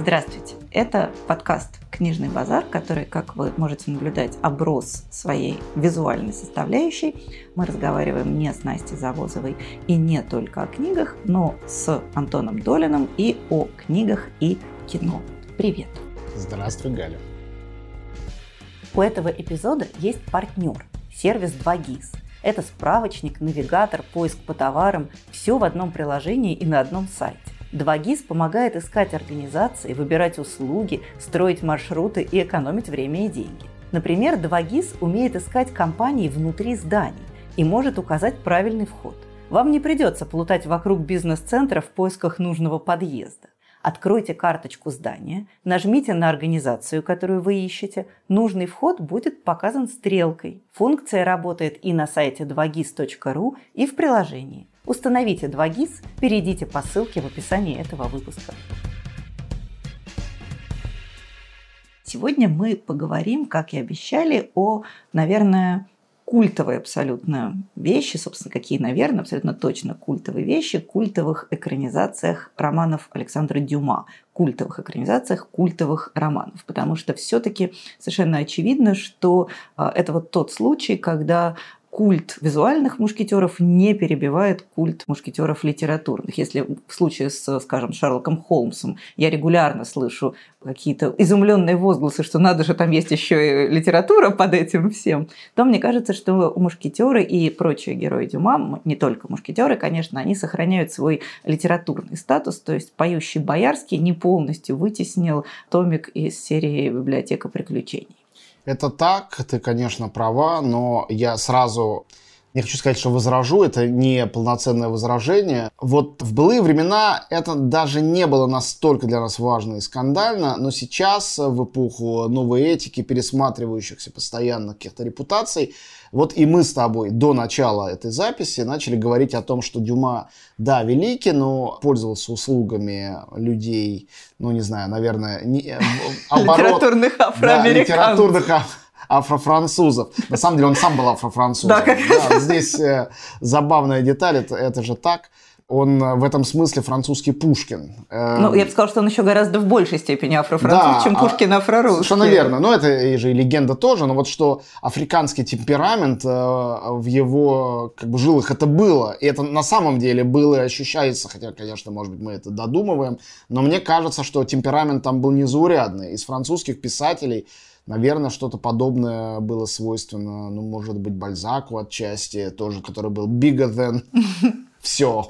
Здравствуйте! Это подкаст «Книжный базар», который, как вы можете наблюдать, оброс своей визуальной составляющей. Мы разговариваем не с Настей Завозовой и не только о книгах, но с Антоном Долиным и о книгах и кино. Привет! Здравствуй, Галя! У этого эпизода есть партнер – сервис 2GIS. Это справочник, навигатор, поиск по товарам – все в одном приложении и на одном сайте. 2GIS помогает искать организации, выбирать услуги, строить маршруты и экономить время и деньги. Например, 2GIS умеет искать компании внутри зданий и может указать правильный вход. Вам не придется плутать вокруг бизнес-центра в поисках нужного подъезда. Откройте карточку здания, нажмите на организацию, которую вы ищете. Нужный вход будет показан стрелкой. Функция работает и на сайте 2gis.ru, и в приложении. Установите 2GIS, перейдите по ссылке в описании этого выпуска. Сегодня мы поговорим, как и обещали, о, наверное, культовые абсолютно вещи, собственно, какие, наверное, абсолютно точно культовые вещи, культовых экранизациях романов Александра Дюма, культовых экранизациях культовых романов, потому что все-таки совершенно очевидно, что а, это вот тот случай, когда культ визуальных мушкетеров не перебивает культ мушкетеров литературных. Если в случае с, скажем, Шерлоком Холмсом я регулярно слышу какие-то изумленные возгласы, что надо же, там есть еще и литература под этим всем, то мне кажется, что мушкетеры и прочие герои Дюма, не только мушкетеры, конечно, они сохраняют свой литературный статус, то есть поющий Боярский не полностью вытеснил томик из серии «Библиотека приключений». Это так, ты, конечно, права, но я сразу не хочу сказать, что возражу, это не полноценное возражение. Вот в былые времена это даже не было настолько для нас важно и скандально, но сейчас, в эпоху новой этики, пересматривающихся постоянно каких-то репутаций, вот и мы с тобой до начала этой записи начали говорить о том, что Дюма, да, великий, но пользовался услугами людей, ну, не знаю, наверное, не, э, оборот, литературных афроамериканцев. Да, литературных афрофранцузов. На самом деле он сам был афрофранцузом. Да, как да, Здесь э, забавная деталь, это, это же так он э, в этом смысле французский Пушкин. Ну, я бы сказал, что он еще гораздо в большей степени афрофранцуз, да, чем а Пушкин афрорусский. Совершенно верно. Но это же и легенда тоже, но вот что африканский темперамент э, в его как бы, жилах это было. И это на самом деле было и ощущается, хотя, конечно, может быть, мы это додумываем, но мне кажется, что темперамент там был незаурядный. Из французских писателей Наверное, что-то подобное было свойственно, ну, может быть, Бальзаку отчасти, тоже, который был bigger than все.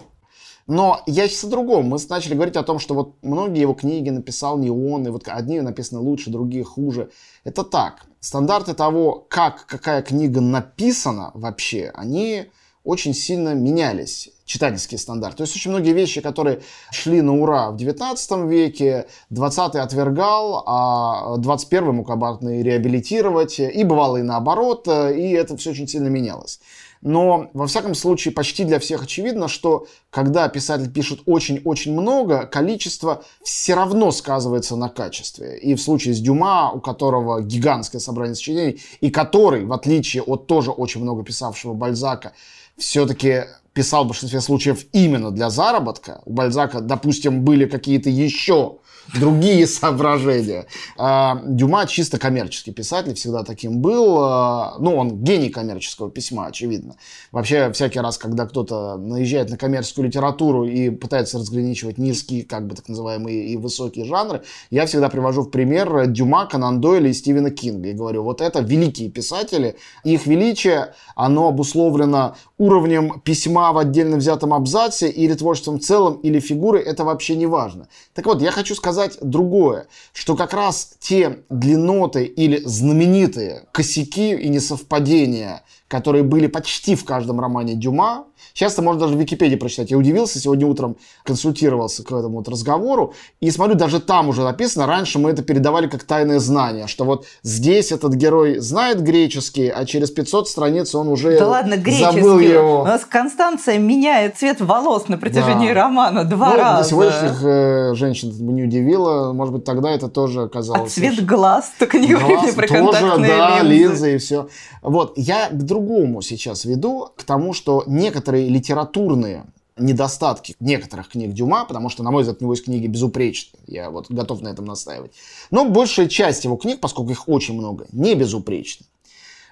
Но я сейчас о другом. Мы начали говорить о том, что вот многие его книги написал не он, и вот одни написаны лучше, другие хуже. Это так. Стандарты того, как какая книга написана вообще, они очень сильно менялись, читательские стандарты. То есть очень многие вещи, которые шли на ура в 19 веке, 20 отвергал, а 21 мог обратно реабилитировать, и бывало и наоборот, и это все очень сильно менялось. Но, во всяком случае, почти для всех очевидно, что когда писатель пишет очень-очень много, количество все равно сказывается на качестве. И в случае с Дюма, у которого гигантское собрание сочинений, и который, в отличие от тоже очень много писавшего Бальзака, все-таки писал в большинстве случаев именно для заработка. У Бальзака, допустим, были какие-то еще другие соображения. А, Дюма чисто коммерческий писатель, всегда таким был. А, ну, он гений коммерческого письма, очевидно. Вообще, всякий раз, когда кто-то наезжает на коммерческую литературу и пытается разграничивать низкие, как бы так называемые, и высокие жанры, я всегда привожу в пример Дюма, Конан Дойля и Стивена Кинга. И говорю, вот это великие писатели. Их величие, оно обусловлено уровнем письма в отдельно взятом абзаце или творчеством в целом, или фигурой, это вообще не важно. Так вот, я хочу сказать, сказать другое, что как раз те длинноты или знаменитые косяки и несовпадения, которые были почти в каждом романе Дюма, Сейчас это можно даже в Википедии прочитать. Я удивился, сегодня утром консультировался к этому вот разговору, и смотрю, даже там уже написано, раньше мы это передавали как тайное знание, что вот здесь этот герой знает греческий, а через 500 страниц он уже да ладно, забыл его. У нас Констанция меняет цвет волос на протяжении да. романа два ну, раза. Сегодняшних э, женщин это не удивило, может быть, тогда это тоже оказалось. А цвет глаз, только не говорите про тоже, контактные да, линзы. линзы и все. Вот, я к другому сейчас веду, к тому, что некоторые литературные недостатки некоторых книг Дюма, потому что, на мой взгляд, у него есть книги безупречные. Я вот готов на этом настаивать. Но большая часть его книг, поскольку их очень много, не безупречны.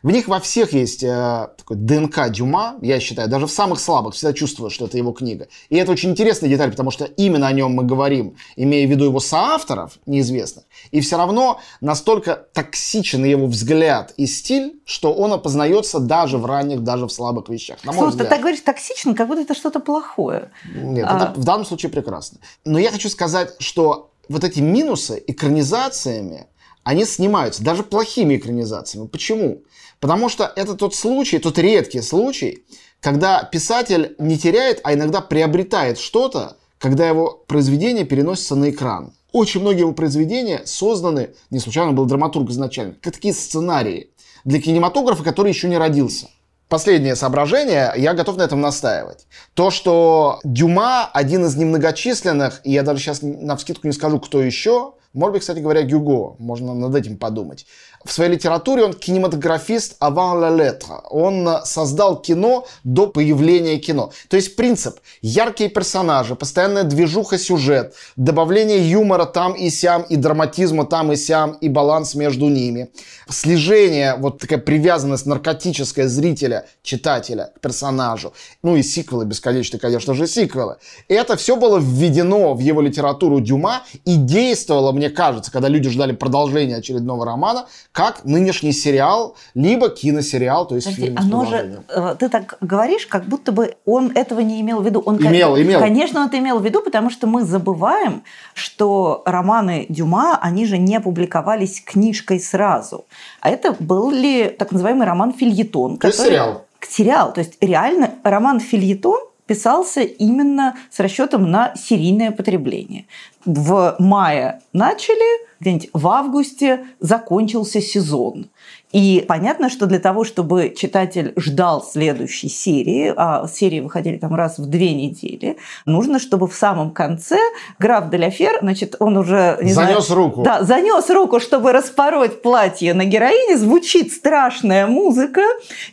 В них во всех есть э, такой ДНК Дюма, я считаю, даже в самых слабых всегда чувствую, что это его книга. И это очень интересная деталь, потому что именно о нем мы говорим, имея в виду его соавторов, неизвестных. И все равно настолько токсичен его взгляд и стиль, что он опознается даже в ранних, даже в слабых вещах. На Слушай, ты так говоришь токсичен, как будто это что-то плохое. Нет, а... это в данном случае прекрасно. Но я хочу сказать, что вот эти минусы экранизациями, они снимаются, даже плохими экранизациями. Почему? Потому что это тот случай, тот редкий случай, когда писатель не теряет, а иногда приобретает что-то, когда его произведение переносится на экран. Очень многие его произведения созданы, не случайно был драматург изначально, как такие сценарии для кинематографа, который еще не родился. Последнее соображение, я готов на этом настаивать. То, что Дюма один из немногочисленных, и я даже сейчас на вскидку не скажу, кто еще, может быть, кстати говоря, Гюго, можно над этим подумать. В своей литературе он кинематографист avant la lettre. Он создал кино до появления кино. То есть принцип. Яркие персонажи, постоянная движуха сюжет, добавление юмора там и сям, и драматизма там и сям, и баланс между ними. Слежение, вот такая привязанность наркотическая зрителя, читателя к персонажу. Ну и сиквелы бесконечные, конечно же, сиквелы. И это все было введено в его литературу Дюма и действовало, мне кажется, когда люди ждали продолжения очередного романа, как нынешний сериал, либо киносериал, то есть Подожди, фильм оно же, э, ты так говоришь, как будто бы он этого не имел в виду. Он, имел, как, имел. Конечно, он это имел в виду, потому что мы забываем, что романы Дюма, они же не публиковались книжкой сразу. А это был ли так называемый роман «Фильетон». То есть сериал. Сериал. То есть реально роман «Фильетон» писался именно с расчетом на серийное потребление. В мае начали, где-нибудь в августе закончился сезон. И понятно, что для того, чтобы читатель ждал следующей серии, а серии выходили там раз в две недели, нужно, чтобы в самом конце граф Деляфер, значит, он уже... Не занес знаю, руку. Да, занес руку, чтобы распороть платье на героине, звучит страшная музыка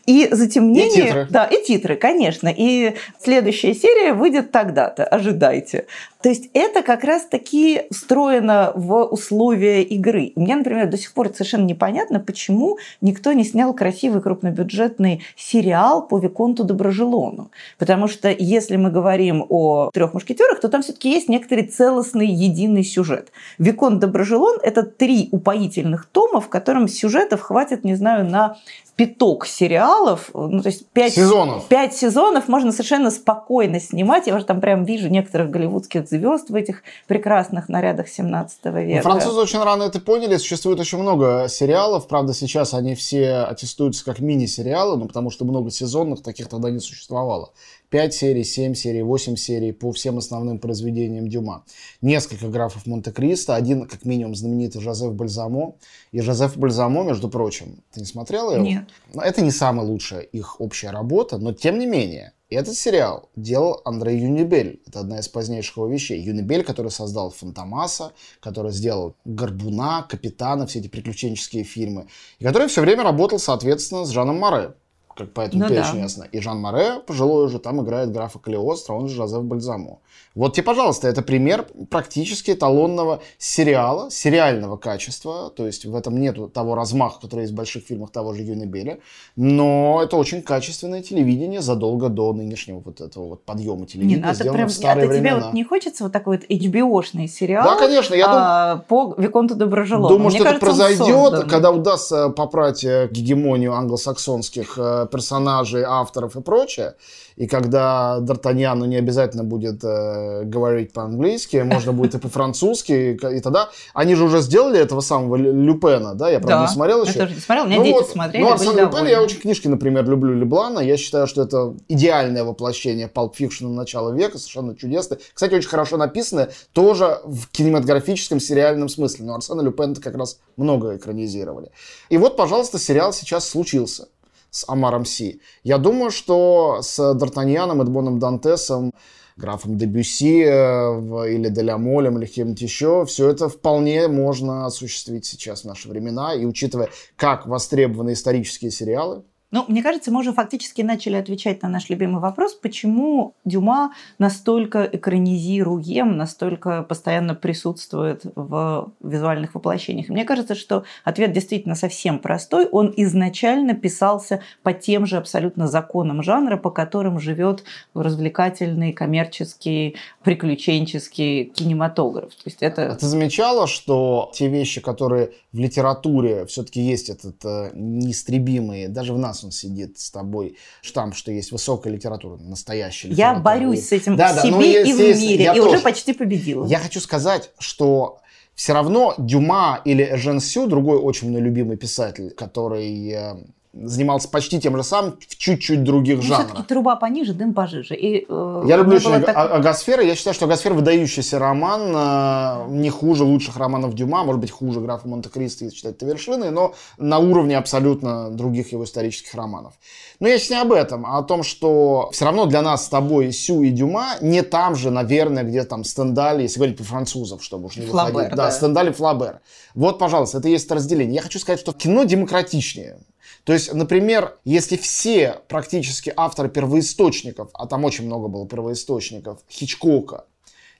и затемнение... И титры. Да, и титры, конечно. И следующая серия выйдет тогда-то, ожидайте. То есть это как раз-таки встроено в условия игры. Мне, например, до сих пор совершенно непонятно, почему никто не снял красивый крупнобюджетный сериал по Виконту Доброжелону. Потому что если мы говорим о трех мушкетерах, то там все-таки есть некоторый целостный единый сюжет. Виконт Доброжелон – это три упоительных тома, в котором сюжетов хватит, не знаю, на пяток сериалов, ну, то есть пять сезонов. пять сезонов можно совершенно спокойно снимать. Я уже там прям вижу некоторых голливудских звезд в этих прекрасных нарядах 17 века. Ну, французы очень рано это поняли. Существует очень много сериалов. Правда, сейчас они все аттестуются как мини-сериалы, ну, потому что много сезонных таких тогда не существовало. 5 серий, 7 серий, 8 серий по всем основным произведениям Дюма. Несколько графов Монте-Кристо, один, как минимум, знаменитый Жозеф Бальзамо. И Жозеф Бальзамо, между прочим, ты не смотрела его? Нет. Это не самая лучшая их общая работа, но тем не менее, этот сериал делал Андрей Юнибель. Это одна из позднейших его вещей. Юнибель, который создал Фантомаса, который сделал Горбуна, Капитана, все эти приключенческие фильмы. И который все время работал, соответственно, с Жаном Море как по этому ну, перечню да. ясно. И Жан Море, пожилой уже, там играет графа Калиостро, он же Жозеф Бальзамо. Вот тебе, пожалуйста, это пример практически эталонного сериала, сериального качества, то есть в этом нет того размаха, который есть в больших фильмах того же Юнибеля, но это очень качественное телевидение задолго до нынешнего вот этого вот подъема телевидения, не, ну, сделано прям, в старые а времена. тебе вот не хочется вот такой вот HBO-шный сериал да, конечно, я а, дум... по Виконту Доброжелону? Думаю, Мне что кажется, это произойдет, когда удастся попрать э, гегемонию англосаксонских э, персонажей, авторов и прочее, и когда Д'Артаньяну не обязательно будет э, говорить по-английски, можно будет и по-французски, и, и тогда... Они же уже сделали этого самого Люпена, да? Я, правда, да, не смотрел еще. Я тоже не смотрел, у меня ну, дети вот, смотрели, Ну, Арсен Люпен, я очень книжки, например, люблю Леблана. Я считаю, что это идеальное воплощение Pulp Fiction начала века, совершенно чудесное. Кстати, очень хорошо написанное, тоже в кинематографическом сериальном смысле. Но Арсена Люпена как раз много экранизировали. И вот, пожалуйста, сериал сейчас случился с Амаром Си. Я думаю, что с Д'Артаньяном, Эдмоном Дантесом, графом Дебюси э, или Делямолем или кем-нибудь еще, все это вполне можно осуществить сейчас в наши времена. И учитывая, как востребованы исторические сериалы, Ну, мне кажется, мы уже фактически начали отвечать на наш любимый вопрос, почему Дюма настолько экранизируем, настолько постоянно присутствует в визуальных воплощениях. Мне кажется, что ответ действительно совсем простой. Он изначально писался по тем же абсолютно законам жанра, по которым живет развлекательный, коммерческий, приключенческий кинематограф. То есть это... А ты замечала, что те вещи, которые в литературе все-таки есть этот э, неистребимый, даже в нас он сидит с тобой, штамп, что есть высокая литература, настоящая литература. Я борюсь с этим да, в себе да, и в мире, и тоже. уже почти победила. Я хочу сказать, что все равно Дюма или Жен Сю, другой очень мой любимый писатель, который э, занимался почти тем же самым в чуть-чуть других ну, жанрах. Все-таки труба пониже, дым пожиже. И, э, я люблю очень так... Агасфера. Я считаю, что Агасфера выдающийся роман, э, не хуже лучших романов Дюма, может быть, хуже графа Монте-Кристо, если считать это вершиной, но на уровне абсолютно других его исторических романов. Но я сейчас не об этом, а о том, что все равно для нас с тобой Сю и Дюма не там же, наверное, где там Стендаль, если говорить про французов, чтобы уж не Флобер, выходить. Да, да, Стендаль и Флобер. Вот, пожалуйста, это есть разделение. Я хочу сказать, что кино демократичнее. То есть, например, если все практически авторы первоисточников, а там очень много было первоисточников, Хичкока,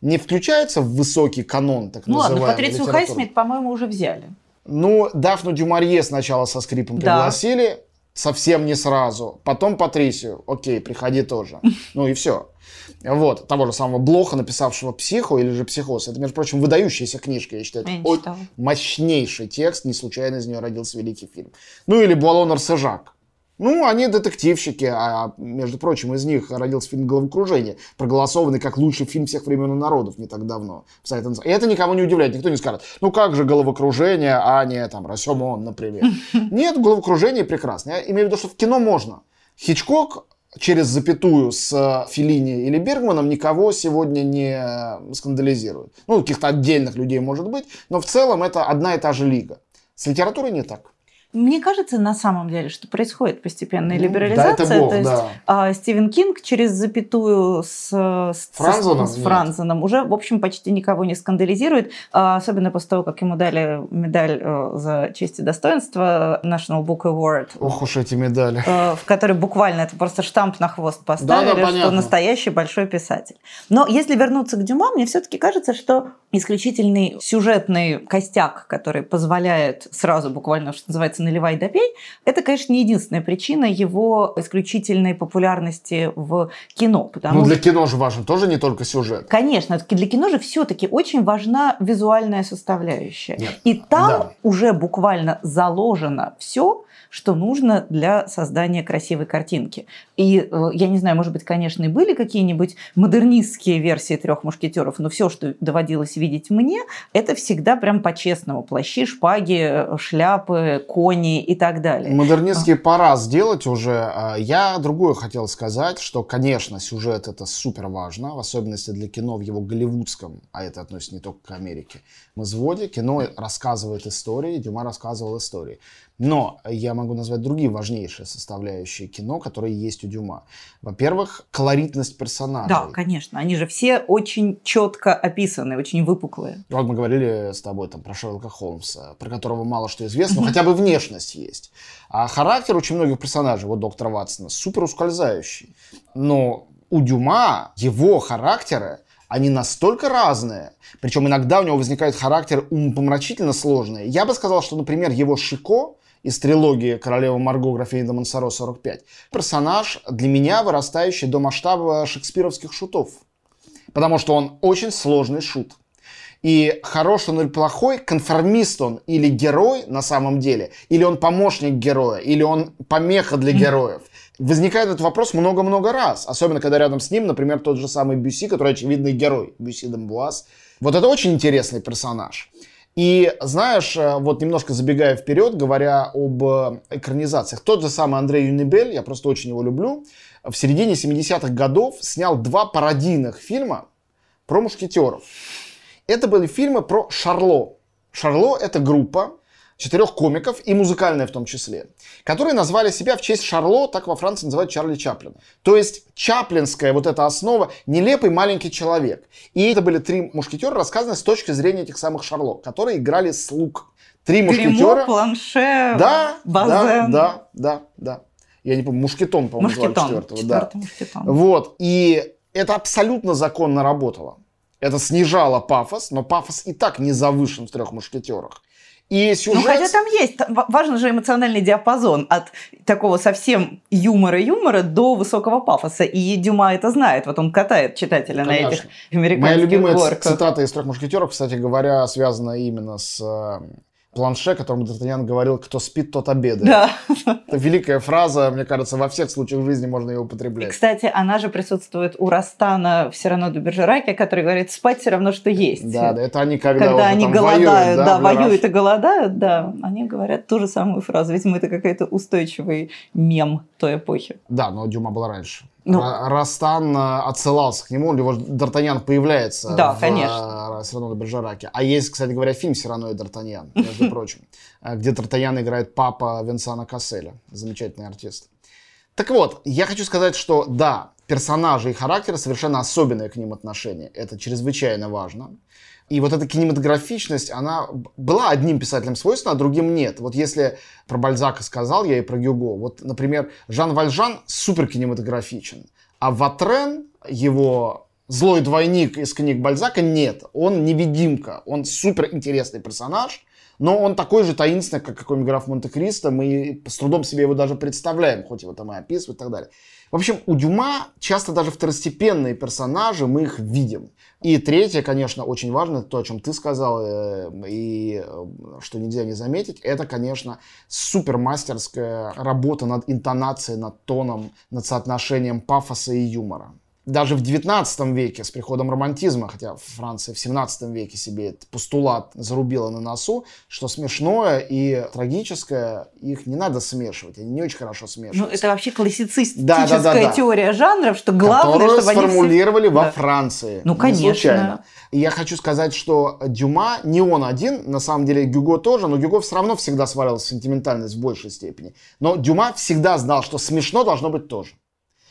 не включаются в высокий канон, так ну называемый. Ну ладно, Патрицию Хайсмит, по-моему, уже взяли. Ну, Дафну Дюмарье сначала со скрипом пригласили, да. Совсем не сразу. Потом Патрисию, окей, приходи тоже. Ну и все. Вот, того же самого Блоха, написавшего «Психо» или же «Психоз». Это, между прочим, выдающаяся книжка, я считаю. Я мощнейший текст, не случайно из нее родился великий фильм. Ну или Буалон Арсежак. Ну, они детективщики, а, между прочим, из них родился фильм «Головокружение», проголосованный как лучший фильм всех времен и народов не так давно. И это никого не удивляет, никто не скажет, ну как же «Головокружение», а не там «Расемон», например. Нет, «Головокружение» прекрасно. Я имею в виду, что в кино можно. Хичкок через запятую с э, Филини или Бергманом никого сегодня не э, скандализирует. Ну, каких-то отдельных людей может быть, но в целом это одна и та же лига. С литературой не так. Мне кажется, на самом деле, что происходит постепенная либерализация. Да, это То есть да. а, Стивен Кинг через запятую с, с, Франзеном, с Франзеном уже, в общем, почти никого не скандализирует. А, особенно после того, как ему дали медаль а, за честь и достоинство National Book Award. Ох уж эти медали. А, в которой буквально это просто штамп на хвост поставили, да, да, что настоящий большой писатель. Но если вернуться к Дюма, мне все-таки кажется, что исключительный сюжетный костяк, который позволяет сразу буквально, что называется, наливай да пей, это, конечно, не единственная причина его исключительной популярности в кино. Потому ну, для кино же важен тоже не только сюжет. Конечно, для кино же все-таки очень важна визуальная составляющая. Нет. И там да. уже буквально заложено все, что нужно для создания красивой картинки. И э, я не знаю, может быть, конечно, и были какие-нибудь модернистские версии трех мушкетеров, но все, что доводилось видеть мне, это всегда прям по-честному. Плащи, шпаги, шляпы, кони и так далее. Модернистские пора сделать уже. А я другое хотел сказать, что, конечно, сюжет это супер важно, в особенности для кино в его голливудском, а это относится не только к Америке, взводе. Кино рассказывает истории, Дюма рассказывал истории. Но я могу назвать другие важнейшие составляющие кино, которые есть у Дюма. Во-первых, колоритность персонажей. Да, конечно. Они же все очень четко описаны, очень выпуклые. Вот мы говорили с тобой там, про Шерлока Холмса, про которого мало что известно, но хотя бы внешность есть. А характер очень многих персонажей, вот доктора Ватсона, супер ускользающий. Но у Дюма его характеры они настолько разные, причем иногда у него возникает характер умопомрачительно сложный. Я бы сказал, что, например, его Шико из трилогии «Королева Марго, графиня де Монсоро 45». Персонаж для меня вырастающий до масштаба шекспировских шутов. Потому что он очень сложный шут. И хороший он или плохой, конформист он или герой на самом деле, или он помощник героя, или он помеха для героев. Возникает этот вопрос много-много раз. Особенно, когда рядом с ним, например, тот же самый Бюси, который очевидный герой. Бюси Дембуаз. Вот это очень интересный персонаж. И знаешь, э, вот немножко забегая вперед, говоря об э, экранизациях, тот же самый Андрей Юнибель, я просто очень его люблю, в середине 70-х годов снял два пародийных фильма про мушкетеров. Это были фильмы про Шарло. Шарло — это группа, четырех комиков и музыкальная в том числе, которые назвали себя в честь Шарло, так во Франции называют Чарли Чаплина. То есть чаплинская вот эта основа, нелепый маленький человек. И это были три мушкетера, рассказаны с точки зрения этих самых Шарло, которые играли слуг. Три мушкетера. Гримо, планше, да, базен. Да, да, да, да. Я не помню, Мушкетон, по-моему, Мушкетон, четвертого. Да. мушкетон. Вот. И это абсолютно законно работало. Это снижало пафос, но пафос и так не завышен в трех мушкетерах. И Ну, сюжет... хотя там есть, там ва- важен же эмоциональный диапазон от такого совсем юмора-юмора до высокого пафоса. И Дюма это знает, вот он катает читателя на этих Конечно. американских Моя любимая горках. цитата из трех мушкетеров, кстати говоря, связана именно с планше, которым Д'Артаньян говорил, кто спит, тот обедает. Да. Это великая фраза, мне кажется, во всех случаях жизни можно ее И, употреблять. кстати, она же присутствует у Растана в Сирано де Бержераке, который говорит, спать все равно, что есть. Да, да, это они когда, Когда уже они голодают, воюют, да, гараж. воюют и голодают, да, они говорят ту же самую фразу. Видимо, это какой-то устойчивый мем той эпохи. Да, но Дюма был раньше. Ну. Ра- Растан э, отсылался к нему, у него же Д'Артаньян появляется Да, в конечно. э, Сирано де Бержераке. А есть, кстати говоря, фильм «Сирано и Д'Артаньян», между прочим, э, где Д'Артаньян играет папа Винсана Касселя, замечательный артист. Так вот, я хочу сказать, что да, персонажи и характеры совершенно особенное к ним отношение. Это чрезвычайно важно. И вот эта кинематографичность, она была одним писателем свойственна, а другим нет. Вот если про Бальзака сказал я и про Гюго, вот, например, Жан Вальжан супер кинематографичен, а Ватрен, его злой двойник из книг Бальзака, нет. Он невидимка, он супер интересный персонаж, но он такой же таинственный, как какой-нибудь граф Монте-Кристо. Мы с трудом себе его даже представляем, хоть его там и описывают и так далее. В общем, у Дюма часто даже второстепенные персонажи, мы их видим. И третье, конечно, очень важно, то, о чем ты сказал, э, и э, что нельзя не заметить, это, конечно, супермастерская работа над интонацией, над тоном, над соотношением пафоса и юмора. Даже в 19 веке с приходом романтизма, хотя Франция в 17 веке себе этот постулат зарубила на носу, что смешное и трагическое, их не надо смешивать, они не очень хорошо Ну, смешиваются. это вообще классицистическая Да, да, да, да. теория жанров, что главное, которую чтобы они все- сформулировали во Да. Франции. Ну, Не конечно. случайно. И я хочу сказать, что Дюма не он один, на самом деле Гюго тоже, но Гюго все равно всегда свалился в сентиментальность в большей степени. Но Дюма всегда знал, что смешно должно быть тоже.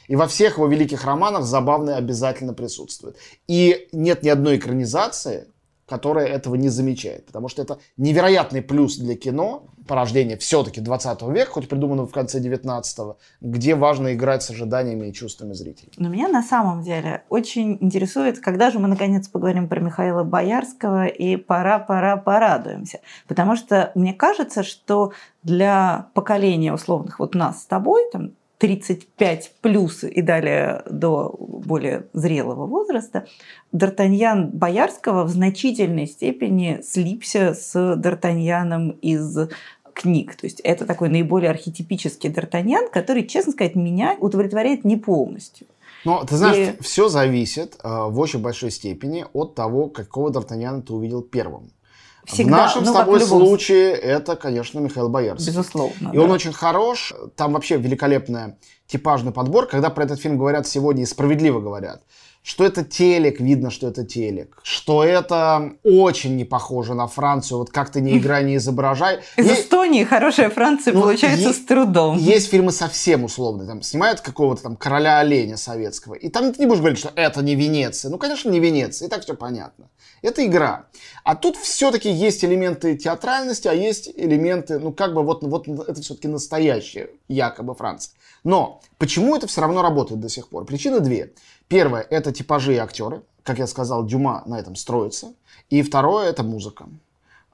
И во всех его великих романах забавное обязательно присутствует. И нет ни одной экранизации, которая этого не замечает. Потому что это невероятный плюс для кино, порождение все-таки 20 века, хоть придуманного в конце 19 где важно играть с ожиданиями и чувствами зрителей. Но меня на самом деле очень интересует, когда же мы наконец поговорим про Михаила Боярского и пора, пора, порадуемся. Потому что мне кажется, что для поколения условных вот нас с тобой, там, 35 плюс и далее до более зрелого возраста, Д'Артаньян Боярского в значительной степени слипся с Д'Артаньяном из книг. То есть это такой наиболее архетипический Д'Артаньян, который, честно сказать, меня удовлетворяет не полностью. Но ты знаешь, И- все зависит э, в очень большой степени от того, какого Д'Артаньяна ты увидел первым. Всегда, в нашем ну, с тобой случае это, конечно, Михаил Боярский. Безусловно. И он да. очень хорош. Там вообще великолепный типажный подбор. Когда про этот фильм говорят сегодня, и справедливо говорят, что это телек, видно, что это телек. Что это очень не похоже на Францию. Вот как ты не играй, не изображай. Из И- Эстонии хорошая Франция Ну, получается е- с трудом. Есть фильмы совсем условные, там снимают какого-то там короля оленя советского, и там ты не будешь говорить, что это не Венеция. Ну, конечно, не Венеция, и так все понятно. Это игра. А тут все-таки есть элементы театральности, а есть элементы, ну, как бы вот, вот это все-таки настоящая якобы Франция. Но почему это все равно работает до сих пор? Причины две. Первое – это типажи и актеры. Как я сказал, Дюма на этом строится. И второе – это музыка.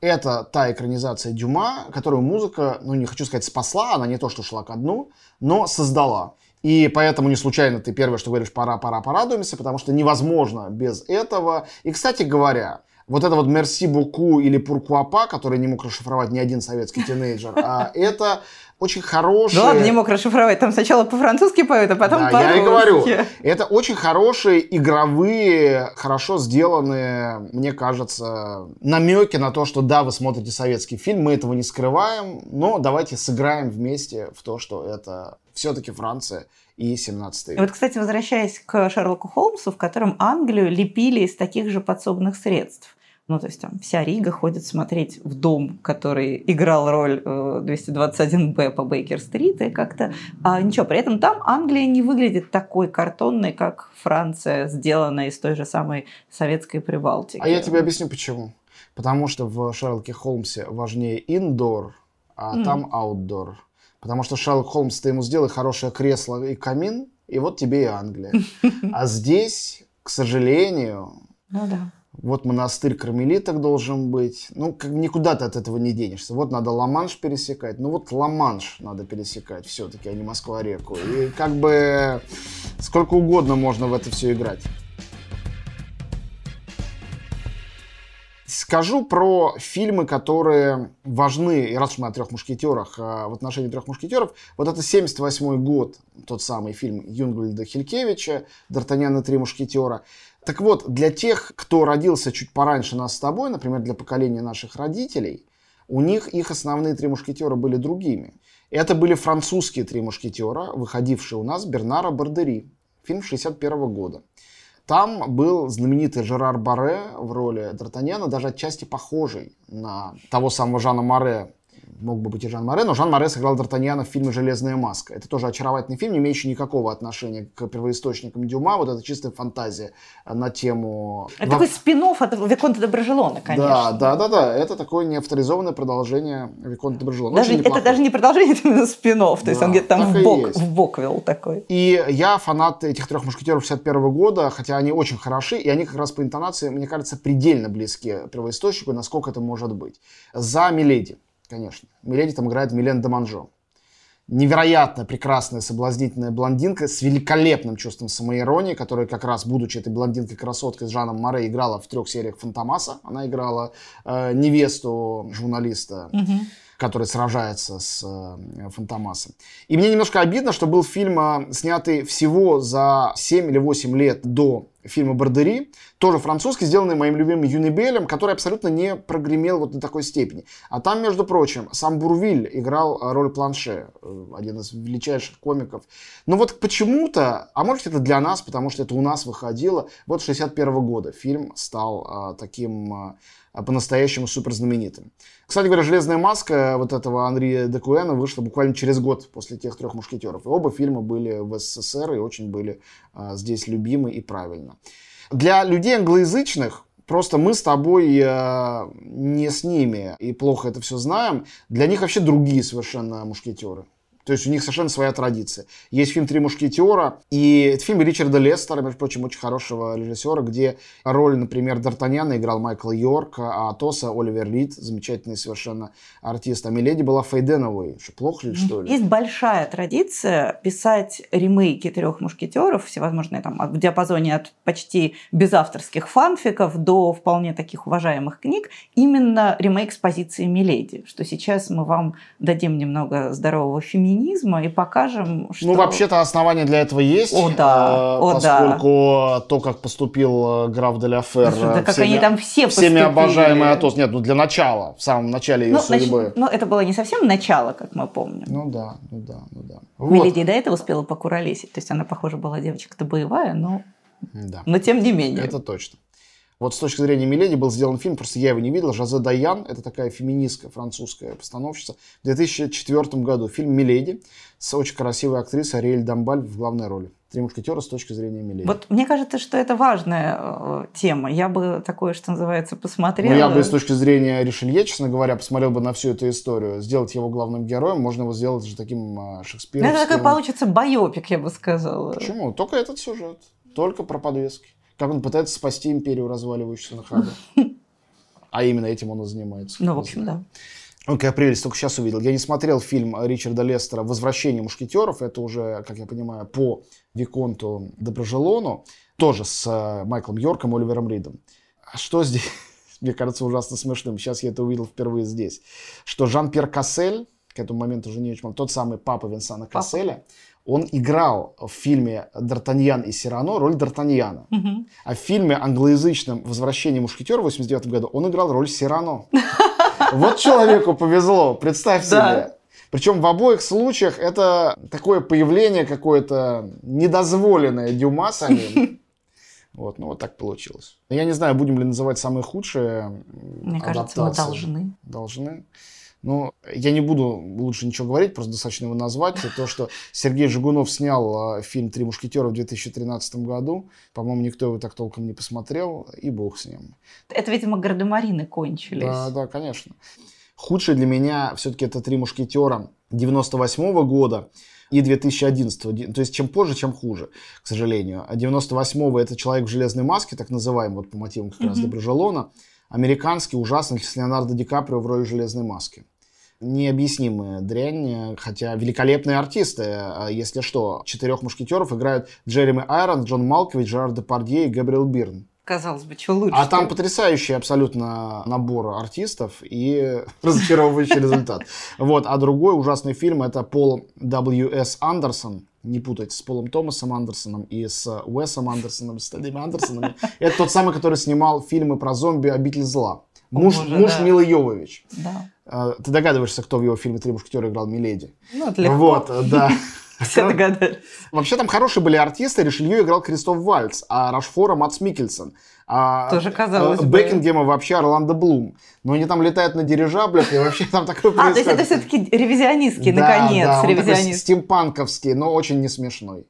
Это та экранизация Дюма, которую музыка, ну не хочу сказать спасла, она не то что шла ко дну, но создала. И поэтому не случайно ты первое, что говоришь, пора, пора, порадуемся, потому что невозможно без этого. И, кстати говоря, вот это вот «Мерси Буку» или «Пуркуапа», который не мог расшифровать ни один советский тинейджер, а это очень хорошие... Да ладно, не мог расшифровать. Там сначала по-французски поют, а потом Да, по-русски. я и говорю. Это очень хорошие игровые, хорошо сделанные, мне кажется, намеки на то, что да, вы смотрите советский фильм, мы этого не скрываем, но давайте сыграем вместе в то, что это все-таки Франция и 17 И век. вот, кстати, возвращаясь к Шерлоку Холмсу, в котором Англию лепили из таких же подсобных средств. Ну, то есть там вся Рига ходит смотреть в дом, который играл роль э, 221-Б по Бейкер-стрит, и как-то... А, ничего, при этом там Англия не выглядит такой картонной, как Франция, сделанная из той же самой советской Прибалтики. А я тебе объясню почему. Потому что в Шерлоке Холмсе важнее индор, а Мгм. там аутдор. Потому что Шерлок Холмс, ты ему сделай хорошее кресло и камин, и вот тебе и Англия. А здесь, к сожалению, ну, да. Вот монастырь кармелиток должен быть. Ну, как, никуда ты от этого не денешься. Вот надо Ла-Манш пересекать. Ну, вот Ла-Манш надо пересекать все-таки, а не Москва-реку. И как бы сколько угодно можно в это все играть. Скажу про фильмы, которые важны, и раз уж мы о трех мушкетерах, а, в отношении трех мушкетеров, вот это 78 год, тот самый фильм Юнгольда Хилькевича «Д'Артаньян и три мушкетера». Так вот, для тех, кто родился чуть пораньше нас с тобой, например, для поколения наших родителей, у них их основные три мушкетера были другими. Это были французские три мушкетера, выходившие у нас Бернара Бардери, фильм 61 года. Там был знаменитый Жерар Барре в роли Д'Артаньяна, даже отчасти похожий на того самого Жана Море, мог бы быть и Жан Море, но Жан Море сыграл Д'Артаньяна в фильме «Железная маска». Это тоже очаровательный фильм, не имеющий никакого отношения к первоисточникам Дюма. Вот это чистая фантазия на тему... Это такой спин от Виконта Доброжелона, конечно. Да, да, да, да. Это такое неавторизованное продолжение Виконта Доброжелона. Даже, это даже не продолжение, это именно спин то да, есть он где-то там в бок, в бок вел такой. И я фанат этих трех мушкетеров 61 года, хотя они очень хороши, и они как раз по интонации, мне кажется, предельно близки первоисточнику, насколько это может быть. За Миледи конечно. Миледи там играет Милен Деманжо. Невероятно прекрасная, соблазнительная блондинка с великолепным чувством самоиронии, которая как раз, будучи этой блондинкой-красоткой с Жаном Море, играла в трех сериях Фантомаса. Она играла э, невесту журналиста. Угу который сражается с э, Фантомасом. И мне немножко обидно, что был фильм, э, снятый всего за 7 или 8 лет до фильма «Бардери», тоже французский, сделанный моим любимым Юнибелем, который абсолютно не прогремел вот до такой степени. А там, между прочим, сам Бурвиль играл роль Планше, э, один из величайших комиков. Но вот почему-то, а может это для нас, потому что это у нас выходило, вот 61 -го года фильм стал а, таким а, по-настоящему супер знаменитым. Кстати говоря, «Железная маска» вот этого Анри Декуэна вышла буквально через год после тех трех мушкетеров. И оба фильма были в СССР и очень были а, здесь любимы и правильно. Для людей англоязычных Просто мы с тобой э, не с ними и плохо это все знаем. Для них вообще другие совершенно мушкетеры. То есть у них совершенно своя традиция. Есть фильм «Три мушкетера», и это фильм Ричарда Лестера, между прочим, очень хорошего режиссера, где роль, например, Д'Артаньяна играл Майкл Йорк, а Атоса Оливер Рид, замечательный совершенно артист. А Миледи была Фейденовой. Что, плохо ли, что ли? Есть большая традиция писать ремейки «Трех мушкетеров», всевозможные там в диапазоне от почти безавторских фанфиков до вполне таких уважаемых книг, именно ремейк с позиции Миледи, что сейчас мы вам дадим немного здорового феминизма, феминизма и покажем, что... Ну, вообще-то основания для этого есть. О, да. Э, О, поскольку да. то, как поступил э, граф де ля Фер... Да, как всеми, они там все Всеми обожаемый Атос. Нет, ну для начала, в самом начале ее ну, судьбы. Значит, ну, это было не совсем начало, как мы помним. Ну да, ну да, ну да. Вот. Мелодия до этого успела покуролесить. То есть она, похоже, была девочка-то боевая, но... Да. Но тем не менее. Это точно. Вот с точки зрения Миледи был сделан фильм, просто я его не видел. Жозе Даян, это такая феминистка французская постановщица. В 2004 году фильм «Миледи» с очень красивой актрисой Ариэль Дамбаль в главной роли. Три мушкетера с точки зрения Миледи. Вот мне кажется, что это важная э, тема. Я бы такое, что называется, посмотрела. Ну, я бы с точки зрения Ришелье, честно говоря, посмотрел бы на всю эту историю. Сделать его главным героем, можно его сделать же таким э, шекспировским. Это такой получится байопик, я бы сказала. Почему? Только этот сюжет. Только про подвески. Как он пытается спасти империю, разваливающуюся на ходу. А именно этим он и занимается. Ну, в общем, да. Он как прелесть, только сейчас увидел. Я не смотрел фильм Ричарда Лестера «Возвращение мушкетеров». Это уже, как я понимаю, по Виконту Доброжелону. Тоже с э, Майклом Йорком и Оливером Ридом. А что здесь? Мне кажется ужасно смешным. Сейчас я это увидел впервые здесь. Что Жан-Пьер Кассель, к этому моменту уже не очень тот самый папа Винсана Касселя, он играл в фильме «Д'Артаньян и Сирано» роль Д'Артаньяна. Угу. А в фильме англоязычном «Возвращение мушкетера» в 89 году он играл роль Сирано. Вот человеку повезло, представь себе. Причем в обоих случаях это такое появление какое-то недозволенное Дюма самим. Вот, ну вот так получилось. Я не знаю, будем ли называть самые худшие Мне кажется, мы должны. Должны. Ну, я не буду лучше ничего говорить, просто достаточно его назвать. То, что Сергей Жигунов снял а, фильм «Три мушкетера» в 2013 году. По-моему, никто его так толком не посмотрел, и бог с ним. Это, видимо, гардемарины кончились. Да, да, конечно. Худшее для меня все-таки это «Три мушкетера» 98 года и 2011. То есть чем позже, чем хуже, к сожалению. А 98-го это «Человек в железной маске», так называемый, вот по мотивам как mm-hmm. раз Доброжелона. Американский, ужасный, с Леонардо Ди Каприо в роли железной маски. Необъяснимая дрянь, хотя великолепные артисты, а если что. Четырех мушкетеров играют Джереми Айрон, Джон Малкович, Жерар Депардье и Габриэл Бирн казалось бы, что лучше. А там потрясающий абсолютно набор артистов и разочаровывающий результат. Вот. А другой ужасный фильм это Пол W.S. Андерсон. Не путать с Полом Томасом Андерсоном и с Уэсом Андерсоном, с Стэнами Андерсоном. Это тот самый, который снимал фильмы про зомби «Обитель зла». Муж, Боже, муж да. Милы Йовович. Да. А, ты догадываешься, кто в его фильме «Три мушкетера» играл Миледи? Ну, это легко. Вот, да. Все догадались. Вообще там хорошие были артисты. Ришелью играл Кристоф Вальц, а Рашфора Мац Микельсон. А Тоже казалось э, бы. Бекингема вообще Орландо Блум. Но они там летают на дирижаблях, и вообще там такой А, то есть это все-таки ревизионистский, наконец, да, ревизионист. стимпанковский, но очень не смешной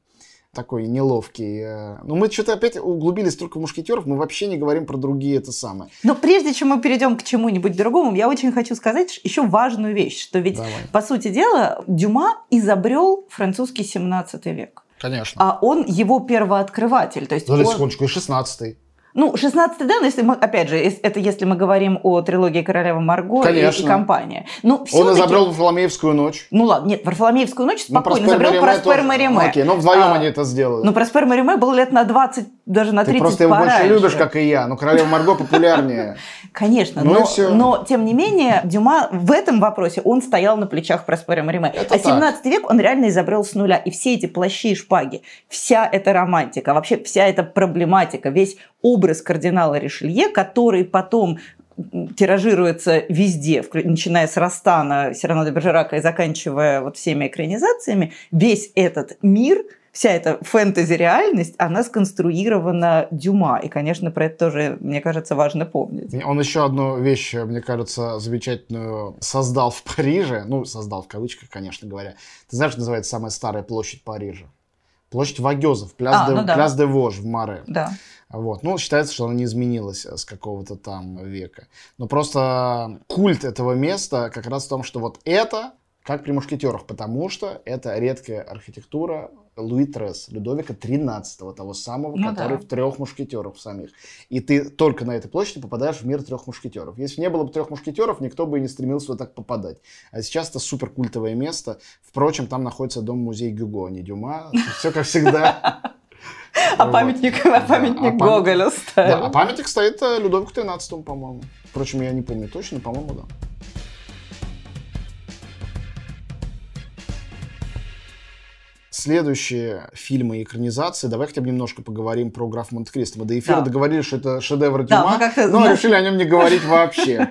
такой неловкий. Э, Но ну, мы что-то опять углубились только в мушкетеров, мы вообще не говорим про другие это самое. Но прежде чем мы перейдем к чему-нибудь другому, я очень хочу сказать еще важную вещь, что ведь, Давай. по сути дела, Дюма изобрел французский 17 век. Конечно. А он его первооткрыватель. То есть Подожди он... секундочку, и 16 ну, 16 да, но если мы, опять же, это если мы говорим о трилогии Королева Марго Конечно. и, и компания. Ну, Он изобрел Варфоломеевскую ночь. Ну ладно, нет, Варфоломеевскую ночь ну, спокойно ну, изобрел Проспер Мариме. Окей, но вдвоем а, они это сделали. Ну, Проспер Мариме был лет на 20, даже на 30 Ты просто его больше любишь, как и я, но Королева Марго популярнее. Конечно, ну, но, но тем не менее, Дюма в этом вопросе, он стоял на плечах Проспера Мариме. а 17 век он реально изобрел с нуля. И все эти плащи и шпаги, вся эта романтика, вообще вся эта проблематика, весь образ кардинала Ришелье, который потом тиражируется везде, начиная с Растана, Сирано де Бержерака и заканчивая вот всеми экранизациями, весь этот мир – вся эта фэнтези-реальность, она сконструирована Дюма. И, конечно, про это тоже, мне кажется, важно помнить. Он еще одну вещь, мне кажется, замечательную создал в Париже. Ну, создал в кавычках, конечно говоря. Ты знаешь, что называется самая старая площадь Парижа? Площадь Вагезов, Пляс, а, де, ну да. Пляс де Вож в Маре. Да. Вот. Ну, считается, что она не изменилась с какого-то там века. Но просто культ этого места как раз в том, что вот это как при мушкетерах, потому что это редкая архитектура Луи Трес, Людовика XIII, того самого, ну, который да. в трех мушкетеров самих. И ты только на этой площади попадаешь в мир трех мушкетеров. Если не было бы трех мушкетеров, никто бы и не стремился вот так попадать. А сейчас это супер культовое место. Впрочем, там находится дом-музей Гюго, а не Дюма. Все как всегда. А памятник, а памятник Гоголю стоит. Да, а памятник стоит э, Людовику XIII, по-моему. Впрочем, я не помню точно, по-моему, да. следующие фильмы и экранизации, давай хотя бы немножко поговорим про граф Монте-Кристо. Мы до эфира да. договорились, что это шедевр Дюма, да, но решили о нем не говорить вообще.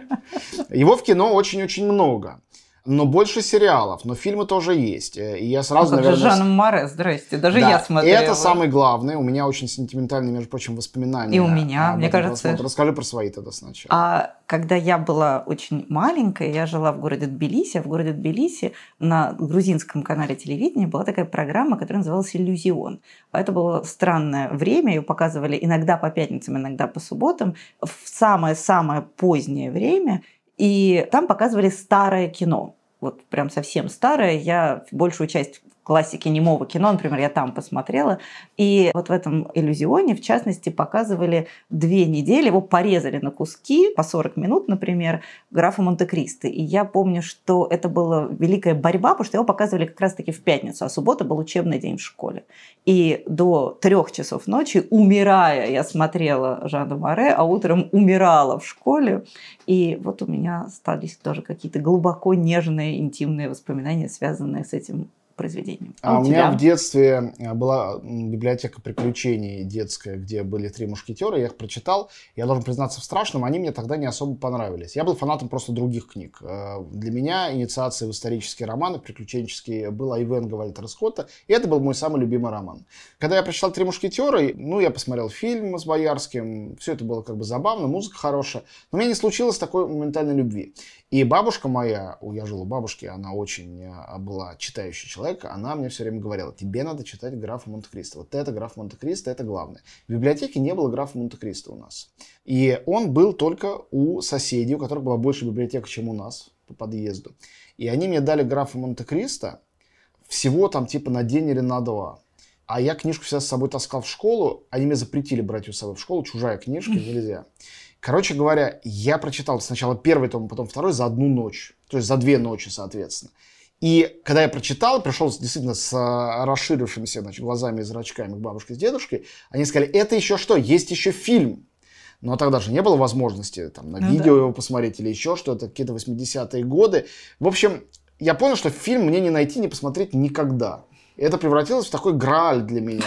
Его в кино очень-очень много но больше сериалов, но фильмы тоже есть. Э, и я сразу, ну, как наверное... же Жан Море, здрасте, даже да, я смотрела. это самый главный. У меня очень сентиментальные, между прочим, воспоминания. И у меня, мне кажется. Просмотра. Расскажи про свои тогда сначала. А когда я была очень маленькая, я жила в городе Тбилиси, а в городе Тбилиси на грузинском канале телевидения была такая программа, которая называлась «Иллюзион». Это было странное время, ее показывали иногда по пятницам, иногда по субботам, в самое-самое позднее время, и там показывали старое кино вот прям совсем старое. Я большую часть классики немого кино, например, я там посмотрела. И вот в этом иллюзионе, в частности, показывали две недели, его порезали на куски по 40 минут, например, графа Монте-Кристо. И я помню, что это была великая борьба, потому что его показывали как раз-таки в пятницу, а суббота был учебный день в школе. И до трех часов ночи, умирая, я смотрела Жанна Море, а утром умирала в школе. И вот у меня остались тоже какие-то глубоко нежные, интимные воспоминания, связанные с этим произведением. А, а у, у меня в детстве э, была библиотека приключений детская, где были три мушкетера, я их прочитал. Я должен признаться в страшном, они мне тогда не особо понравились. Я был фанатом просто других книг. Э, для меня инициация в исторические романы, приключенческие, была Ивенга Вальтера Скотта, и это был мой самый любимый роман. Когда я прочитал «Три мушкетера», ну, я посмотрел фильм с Боярским, все это было как бы забавно, музыка хорошая, но у меня не случилось такой моментальной любви. И бабушка моя, я жил у бабушки, она очень э, была читающий человек, она мне все время говорила, тебе надо читать графа Монте-Кристо. Вот это граф Монте-Кристо, это главное. В библиотеке не было графа Монте-Кристо у нас. И он был только у соседей, у которых была больше библиотека, чем у нас по подъезду. И они мне дали графа Монте-Кристо всего там типа на день или на два. А я книжку всегда с собой таскал в школу. Они мне запретили брать ее с собой в школу. Чужая книжка, нельзя. Короче говоря, я прочитал сначала первый том, потом второй за одну ночь. То есть за две ночи, соответственно. И когда я прочитал, пришел действительно с а, расширившимися значит, глазами и зрачками к бабушке с дедушкой, они сказали, это еще что, есть еще фильм. Но тогда же не было возможности там, на ну, видео да. его посмотреть или еще что-то, какие-то 80-е годы. В общем, я понял, что фильм мне не найти, не посмотреть никогда. И это превратилось в такой грааль для меня.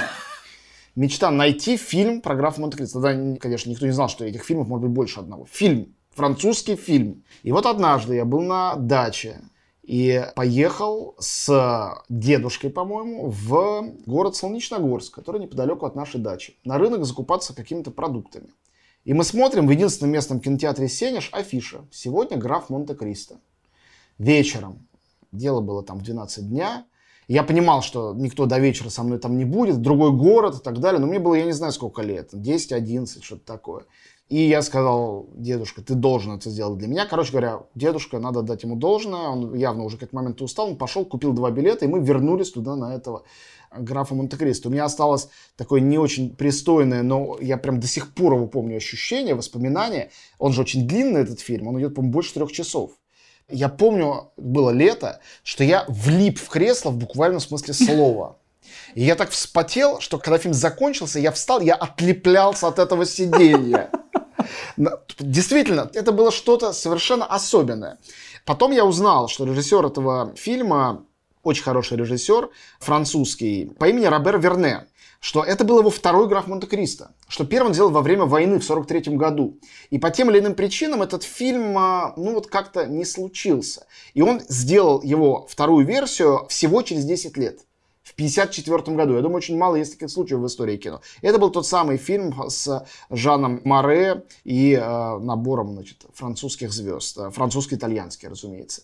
Мечта найти фильм про графа Монте-Кристо. Тогда, конечно, никто не знал, что этих фильмов может быть больше одного. Фильм. Французский фильм. И вот однажды я был на даче и поехал с дедушкой, по-моему, в город Солнечногорск, который неподалеку от нашей дачи, на рынок закупаться какими-то продуктами. И мы смотрим в единственном местном кинотеатре Сенеж афиша. Сегодня граф Монте-Кристо. Вечером. Дело было там в 12 дня. Я понимал, что никто до вечера со мной там не будет, другой город и так далее. Но мне было, я не знаю, сколько лет, 10-11, что-то такое. И я сказал, дедушка, ты должен это сделать для меня. Короче говоря, дедушка, надо дать ему должное. Он явно уже к этому моменту устал. Он пошел, купил два билета, и мы вернулись туда на этого графа Монте-Кристо. У меня осталось такое не очень пристойное, но я прям до сих пор его помню ощущение, воспоминания. Он же очень длинный, этот фильм. Он идет, по-моему, больше трех часов. Я помню, было лето, что я влип в кресло в буквальном смысле слова. И я так вспотел, что когда фильм закончился, я встал, я отлеплялся от этого сиденья. Действительно, это было что-то совершенно особенное. Потом я узнал, что режиссер этого фильма, очень хороший режиссер, французский, по имени Робер Верне, что это был его второй граф Монте-Кристо, что первый он сделал во время войны в 43 году. И по тем или иным причинам этот фильм, а, ну вот как-то не случился. И он сделал его вторую версию всего через 10 лет в 1954 году. Я думаю, очень мало есть таких случаев в истории кино. Это был тот самый фильм с Жаном Море и э, набором значит, французских звезд. Э, французско-итальянский, разумеется.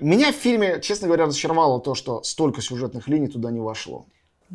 Меня в фильме, честно говоря, разочаровало то, что столько сюжетных линий туда не вошло.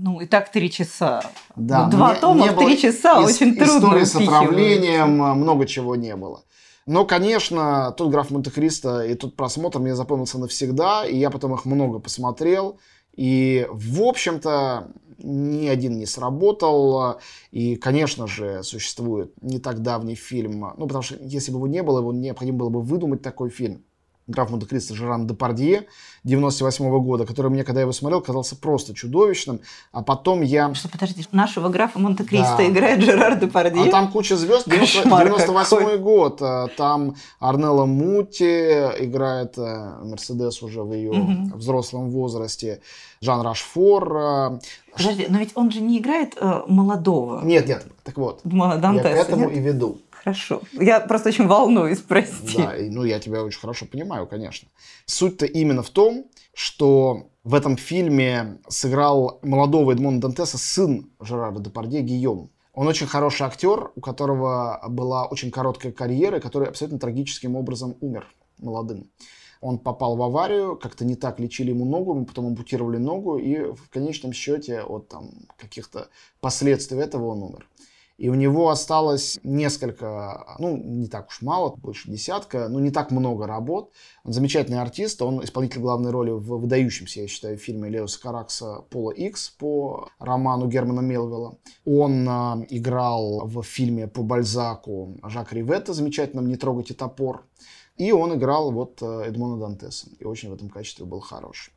Ну, и так три часа. Да, ну, Два тома в три часа ис- очень трудно Истории с отравлением, э, много чего не было. Но, конечно, тот граф Монте-Кристо и тот просмотр мне запомнился навсегда, и я потом их много посмотрел. И, в общем-то, ни один не сработал. И, конечно же, существует не так давний фильм. Ну, потому что если бы его не было, его необходимо было бы выдумать такой фильм граф Монте-Кристо Жеран Депардье 98 -го года, который мне, когда я его смотрел, казался просто чудовищным. А потом я... Что, подожди, нашего графа Монте-Кристо да. играет Жерар Депардье? А там куча звезд. 98 год. А там Арнелла Мути играет э, Мерседес уже в ее угу. взрослом возрасте. Жан Рашфор. Э, подожди, но ведь он же не играет э, молодого. Нет, нет. Так вот. Дантеса, я к этому нет? и веду. Хорошо. Я просто очень волнуюсь, прости. Да, ну я тебя очень хорошо понимаю, конечно. Суть-то именно в том, что в этом фильме сыграл молодого Эдмона Дантеса сын Жерара Депардье Гийом. Он очень хороший актер, у которого была очень короткая карьера, который абсолютно трагическим образом умер молодым. Он попал в аварию, как-то не так лечили ему ногу, потом ампутировали ногу, и в конечном счете от там, каких-то последствий этого он умер. И у него осталось несколько, ну, не так уж мало, больше десятка, ну, не так много работ. Он замечательный артист, он исполнитель главной роли в выдающемся, я считаю, фильме Леоса Каракса «Пола Икс» по роману Германа Мелвилла. Он э, играл в фильме по Бальзаку Жак Риветта, замечательном «Не трогайте топор». И он играл вот э, Эдмона Дантеса. И очень в этом качестве был хорош.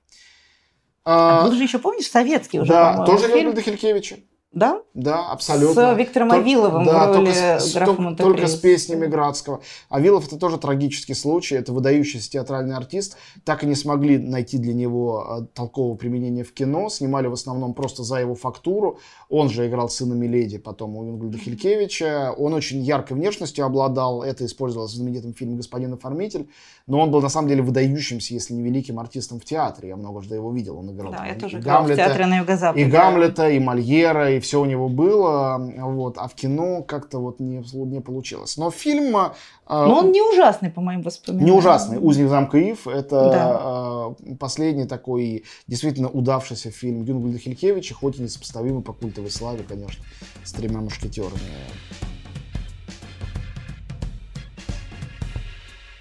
А, а был же еще, помнишь, советский уже, Да, тоже фильм? Леонида Хилькевича. Да? Да, абсолютно. С Виктором Тол- Авиловым да, в роли только с, графа только, только с песнями Градского. Авилов это тоже трагический случай. Это выдающийся театральный артист. Так и не смогли найти для него а, толкового применения в кино. Снимали в основном просто за его фактуру. Он же играл сына Миледи, потом у Ингольда Хилькевича. Он очень яркой внешностью обладал. Это использовалось в знаменитом фильме «Господин оформитель». Но он был на самом деле выдающимся, если не великим артистом в театре. Я многожды его видел. Он играл да, там, я тоже и Гамлета, в театре на Юго-Западе. И Гамлета, и Мольера, и все у него было, вот, а в кино как-то вот не, не получилось. Но фильм... А, Но он не ужасный, по моим воспоминаниям. Не ужасный. «Узник замка Ив» — это да. э, последний такой действительно удавшийся фильм Юнгульда Хилькевича, хоть и несопоставимый по культовой славе, конечно, с тремя мушкетерами.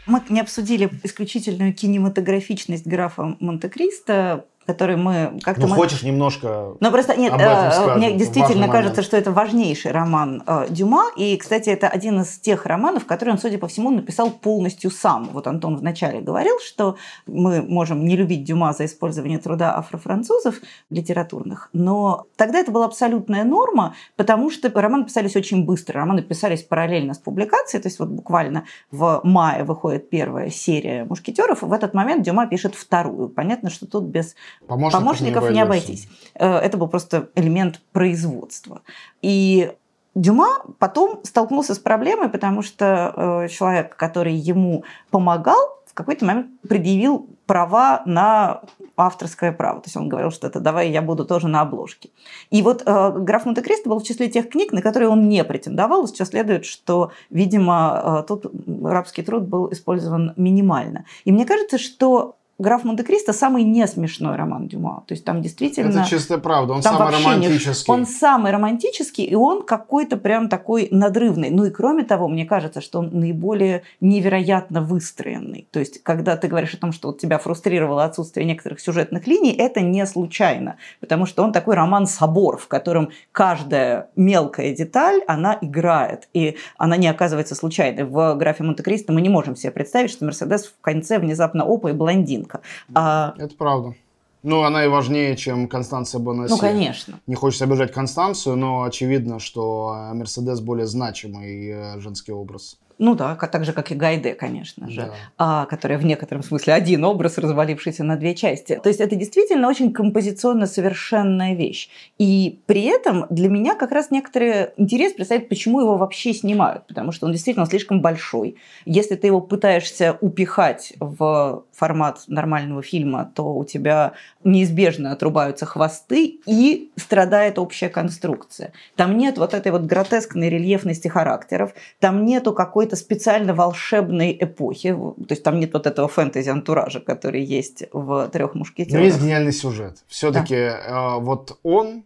Мы не обсудили исключительную кинематографичность графа Монте-Кристо, который мы как-то... Ну, мы... хочешь немножко Ну, просто нет, э, скажем, мне действительно кажется, момент. что это важнейший роман э, Дюма. И, кстати, это один из тех романов, который он, судя по всему, написал полностью сам. Вот Антон вначале говорил, что мы можем не любить Дюма за использование труда афрофранцузов литературных, но тогда это была абсолютная норма, потому что романы писались очень быстро. Романы писались параллельно с публикацией, то есть вот буквально в мае выходит первая серия «Мушкетеров», и в этот момент Дюма пишет вторую. Понятно, что тут без Помощников, помощников не, не обойтись. Э, Это был просто элемент производства. И Дюма потом столкнулся с проблемой, потому что э, человек, который ему помогал, в какой-то момент предъявил права на авторское право. То есть он говорил, что это давай я буду тоже на обложке. И вот э, «Граф Монте-Кристо» был в числе тех книг, на которые он не претендовал. Сейчас следует, что, видимо, э, тут рабский труд был использован минимально. И мне кажется, что «Граф Монте-Кристо» самый не смешной роман Дюма. То есть там действительно... Это чистая правда, он самый вообще не- романтический. Он самый романтический, и он какой-то прям такой надрывный. Ну и кроме того, мне кажется, что он наиболее невероятно выстроенный. То есть, когда ты говоришь о том, что вот тебя фрустрировало отсутствие некоторых сюжетных линий, это не случайно. Потому что он такой роман-собор, в котором каждая мелкая деталь, она играет. И она не оказывается случайной. В «Графе Монте-Кристо» мы не можем себе представить, что Мерседес в конце внезапно опа и блондинка. А, Это правда. Ну, она и важнее, чем Констанция Бонасси. ну, конечно. Не хочется обижать Констанцию, но очевидно, что Мерседес более значимый э, женский образ. Ну да, так же, как и Гайде, конечно же. Да. а, которая в некотором смысле один образ, развалившийся на две части. То есть это действительно очень композиционно совершенная вещь. И при этом для меня как раз некоторый интерес представляет, почему его вообще снимают. Потому что он действительно слишком большой. Если ты его пытаешься упихать в формат нормального фильма, то у тебя неизбежно отрубаются хвосты и страдает общая конструкция. Там нет вот этой вот гротескной рельефности характеров, там нету какой-то специально волшебной эпохи, то есть там нет вот этого фэнтези-антуража, который есть в «Трех Но мушкетерах». есть гениальный сюжет. Все-таки вот он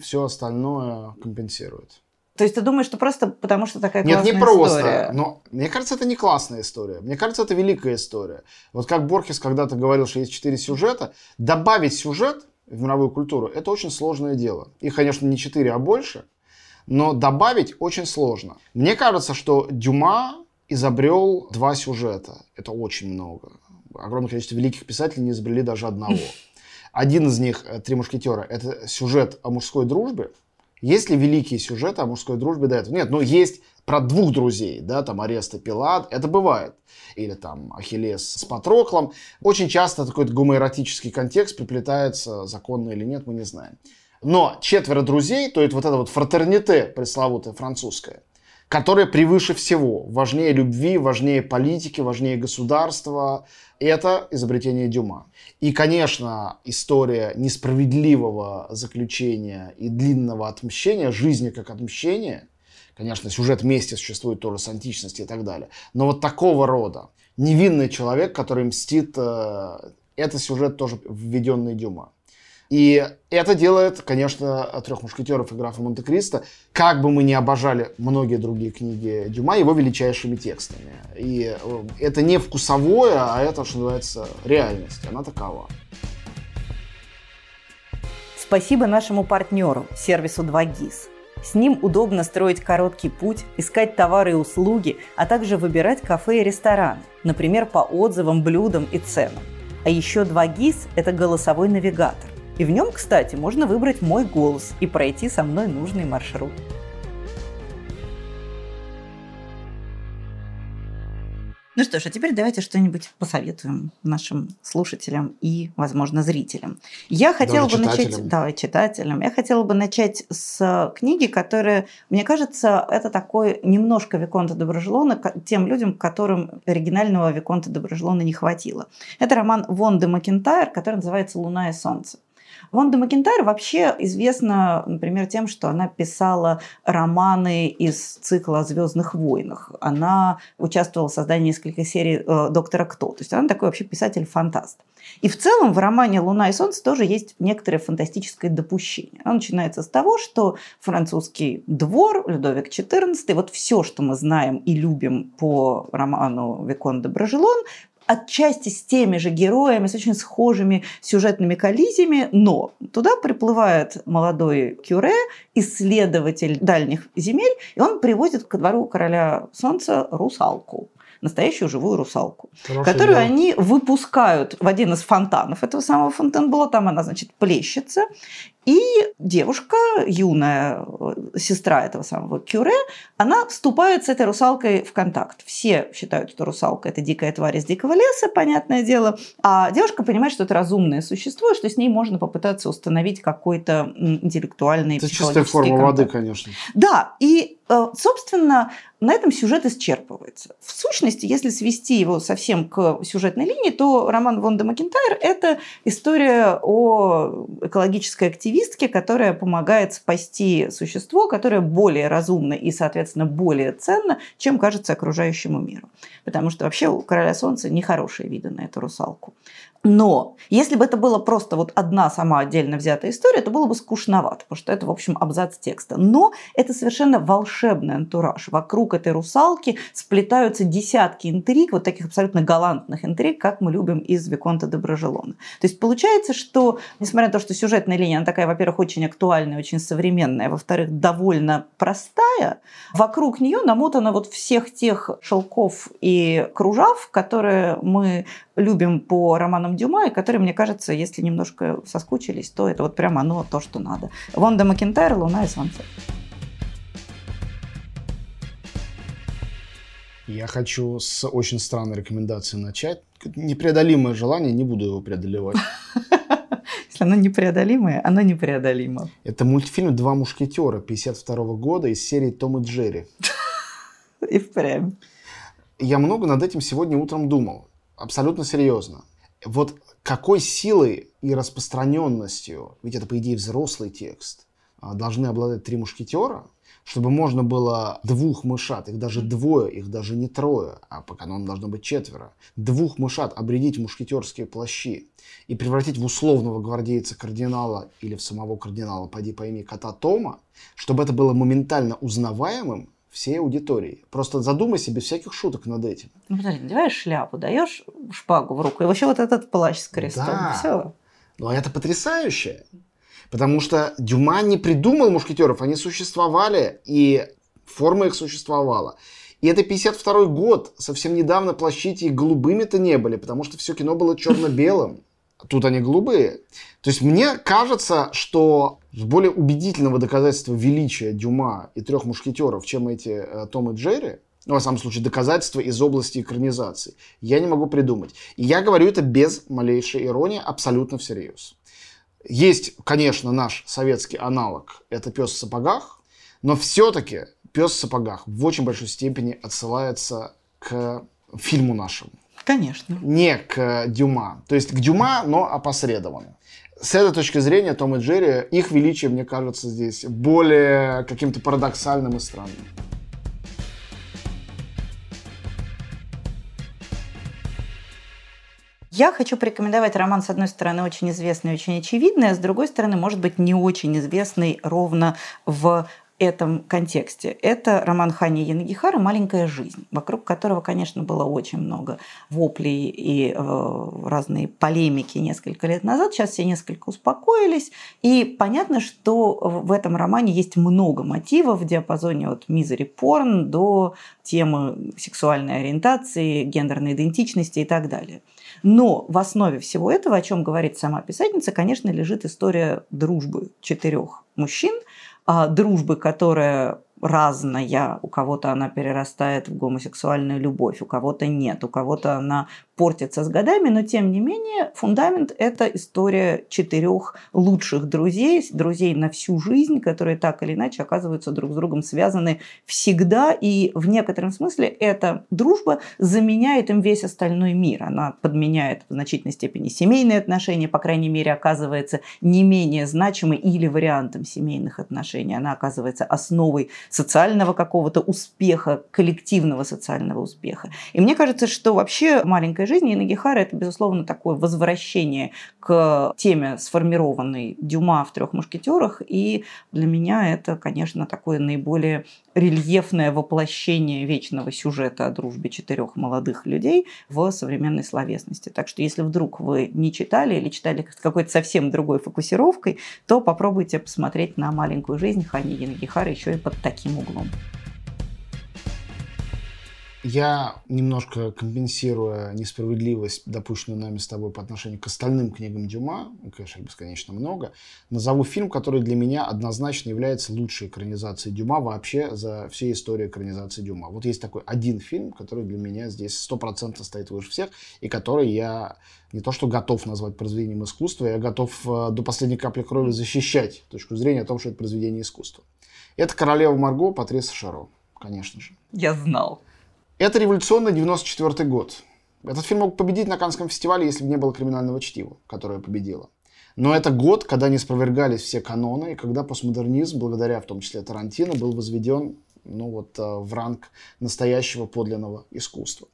все остальное компенсирует. То есть ты думаешь, что просто потому, что такая Нет, не классная просто. история? Но мне кажется, это не классная история. Мне кажется, это великая история. Вот как Борхес когда-то говорил, что есть четыре сюжета. Добавить сюжет в мировую культуру – это очень сложное дело. Их, конечно, не четыре, а больше. Но добавить очень сложно. Мне кажется, что Дюма изобрел два сюжета. Это очень много. Огромное количество великих писателей не изобрели даже одного. Один из них, э, «Три мушкетера», это сюжет о мужской дружбе. Есть ли великие сюжеты о мужской дружбе до этого? Нет, ну есть про двух друзей, да, там Арест и Пилат, это бывает. Или там Ахиллес с Патроклом. Очень часто такой гомоэротический контекст приплетается, законно или нет, мы не знаем. Но четверо друзей, то есть вот это вот фратерните пресловутое французское, которое превыше всего, важнее любви, важнее политики, важнее государства, это изобретение Дюма. И, конечно, история несправедливого заключения и длинного отмщения, жизни как отмщение, конечно, сюжет мести существует тоже с античности и так далее, но вот такого рода невинный человек, который мстит, э, это сюжет тоже введенный Дюма. И это делает, конечно, трех мушкетеров и графа Монте-Кристо, как бы мы ни обожали многие другие книги Дюма, его величайшими текстами. И э, это не вкусовое, а это, что называется, реальность. Она такова. Спасибо нашему партнеру, сервису 2GIS. С ним удобно строить короткий путь, искать товары и услуги, а также выбирать кафе и рестораны, например, по отзывам, блюдам и ценам. А еще 2GIS – это голосовой навигатор. И в нем, кстати, можно выбрать мой голос и пройти со мной нужный маршрут. Ну что ж, а теперь давайте что-нибудь посоветуем нашим слушателям и, возможно, зрителям. Я хотела Даже бы начать, читателям. да, читателям. Я хотела бы начать с книги, которая, мне кажется, это такой немножко Виконта Доброжелона тем людям, которым оригинального Виконта Доброжелона не хватило. Это роман Вонды Макентайр, который называется «Луна и солнце». Вонда Макентайр вообще известна, например, тем, что она писала романы из цикла о «Звездных войнах». Она участвовала в создании нескольких серий э, «Доктора Кто». То есть она такой вообще писатель-фантаст. И в целом в романе «Луна и солнце» тоже есть некоторое фантастическое допущение. Оно начинается с того, что французский двор, Людовик XIV, вот все, что мы знаем и любим по роману «Викон де Брожелон», отчасти с теми же героями, с очень схожими сюжетными коллизиями, но туда приплывает молодой Кюре, исследователь дальних земель, и он привозит ко двору короля солнца русалку настоящую живую русалку, Хороший которую дело. они выпускают в один из фонтанов этого самого Фонтенбло. Там она, значит, плещется. И девушка, юная э, сестра этого самого Кюре, она вступает с этой русалкой в контакт. Все считают, что русалка – это дикая тварь из дикого леса, понятное дело. А девушка понимает, что это разумное существо, что с ней можно попытаться установить какой-то интеллектуальный, Это чистая форма контакт. воды, конечно. Да, и, э, собственно, на этом сюжет исчерпывается. В сущности, если свести его совсем к сюжетной линии, то роман Вонда Макентайр – это история о экологической активистке, которая помогает спасти существо, которое более разумно и, соответственно, более ценно, чем кажется окружающему миру. Потому что вообще у Короля Солнца нехорошие виды на эту русалку. Но если бы это была просто вот одна сама отдельно взятая история, то было бы скучновато, потому что это, в общем, абзац текста. Но это совершенно волшебный антураж. Вокруг этой русалки сплетаются десятки интриг, вот таких абсолютно галантных интриг, как мы любим из Виконта Доброжелона. То есть получается, что, несмотря на то, что сюжетная линия, она такая, во-первых, очень актуальная, очень современная, во-вторых, довольно простая, вокруг нее намотано вот всех тех шелков и кружав, которые мы любим по романам Дюма, и которые, мне кажется, если немножко соскучились, то это вот прямо оно то, что надо. Вонда Макентайр, «Луна и солнце». Я хочу с очень странной рекомендации начать. Непреодолимое желание, не буду его преодолевать. Если оно непреодолимое, оно непреодолимо. Это мультфильм «Два мушкетера» 52 года из серии «Том и Джерри». И впрямь. Я много над этим сегодня утром думал абсолютно серьезно. Вот какой силой и распространенностью, ведь это, по идее, взрослый текст, а, должны обладать три мушкетера, чтобы можно было двух мышат, их даже двое, их даже не трое, а по канону должно быть четверо, двух мышат обредить мушкетерские плащи и превратить в условного гвардейца кардинала или в самого кардинала, поди пойми, кота Тома, чтобы это было моментально узнаваемым, всей аудитории. Просто задумайся без всяких шуток над этим. Ну, подожди, надеваешь шляпу, даешь шпагу в руку, и вообще вот этот плащ с крестом. Да. Все. Ну, это потрясающе. Потому что Дюма не придумал мушкетеров, они существовали, и форма их существовала. И это 52 год, совсем недавно плащи эти голубыми-то не были, потому что все кино было черно-белым. Тут они голубые. То есть мне кажется, что более убедительного доказательства величия Дюма и трех мушкетеров, чем эти э, Том и Джерри, ну, во самом случае, доказательства из области экранизации, я не могу придумать. И я говорю это без малейшей иронии, абсолютно всерьез. Есть, конечно, наш советский аналог, это «Пес в сапогах», но все-таки «Пес в сапогах» в очень большой степени отсылается к фильму нашему. Конечно. Не к Дюма. То есть к Дюма, но опосредованно. С этой точки зрения Том и Джерри, их величие, мне кажется, здесь более каким-то парадоксальным и странным. Я хочу порекомендовать роман, с одной стороны, очень известный, очень очевидный, а с другой стороны, может быть, не очень известный ровно в этом контексте. Это роман Хани Янагихара «Маленькая жизнь», вокруг которого, конечно, было очень много воплей и э, разные полемики несколько лет назад. Сейчас все несколько успокоились. И понятно, что в этом романе есть много мотивов в диапазоне от мизери порн до темы сексуальной ориентации, гендерной идентичности и так далее. Но в основе всего этого, о чем говорит сама писательница, конечно, лежит история дружбы четырех мужчин – дружбы, которая разная. У кого-то она перерастает в гомосексуальную любовь, у кого-то нет, у кого-то она портится с годами, но тем не менее фундамент – это история четырех лучших друзей, друзей на всю жизнь, которые так или иначе оказываются друг с другом связаны всегда, и в некотором смысле эта дружба заменяет им весь остальной мир. Она подменяет в значительной степени семейные отношения, по крайней мере, оказывается не менее значимой или вариантом семейных отношений. Она оказывается основой социального какого-то успеха, коллективного социального успеха. И мне кажется, что вообще маленькая жизни. И Нагихара – это, безусловно, такое возвращение к теме, сформированной Дюма в «Трех мушкетерах». И для меня это, конечно, такое наиболее рельефное воплощение вечного сюжета о дружбе четырех молодых людей в современной словесности. Так что если вдруг вы не читали или читали с какой-то совсем другой фокусировкой, то попробуйте посмотреть на маленькую жизнь Хани Нагихара еще и под таким углом. Я, немножко компенсируя несправедливость, допущенную нами с тобой по отношению к остальным книгам Дюма, ну, конечно, бесконечно много, назову фильм, который для меня однозначно является лучшей экранизацией Дюма вообще за всю историю экранизации Дюма. Вот есть такой один фильм, который для меня здесь стопроцентно стоит выше всех, и который я не то что готов назвать произведением искусства, я готов э, до последней капли крови защищать точку зрения о том, что это произведение искусства. Это «Королева Марго» Патриса Шаро, конечно же. Я знал. Это революционный 94 год. Этот фильм мог победить на Каннском фестивале, если бы не было криминального чтива, которое победило. Но это год, когда не спровергались все каноны, и когда постмодернизм, благодаря в том числе Тарантино, был возведен ну, вот, э, в ранг настоящего подлинного искусства.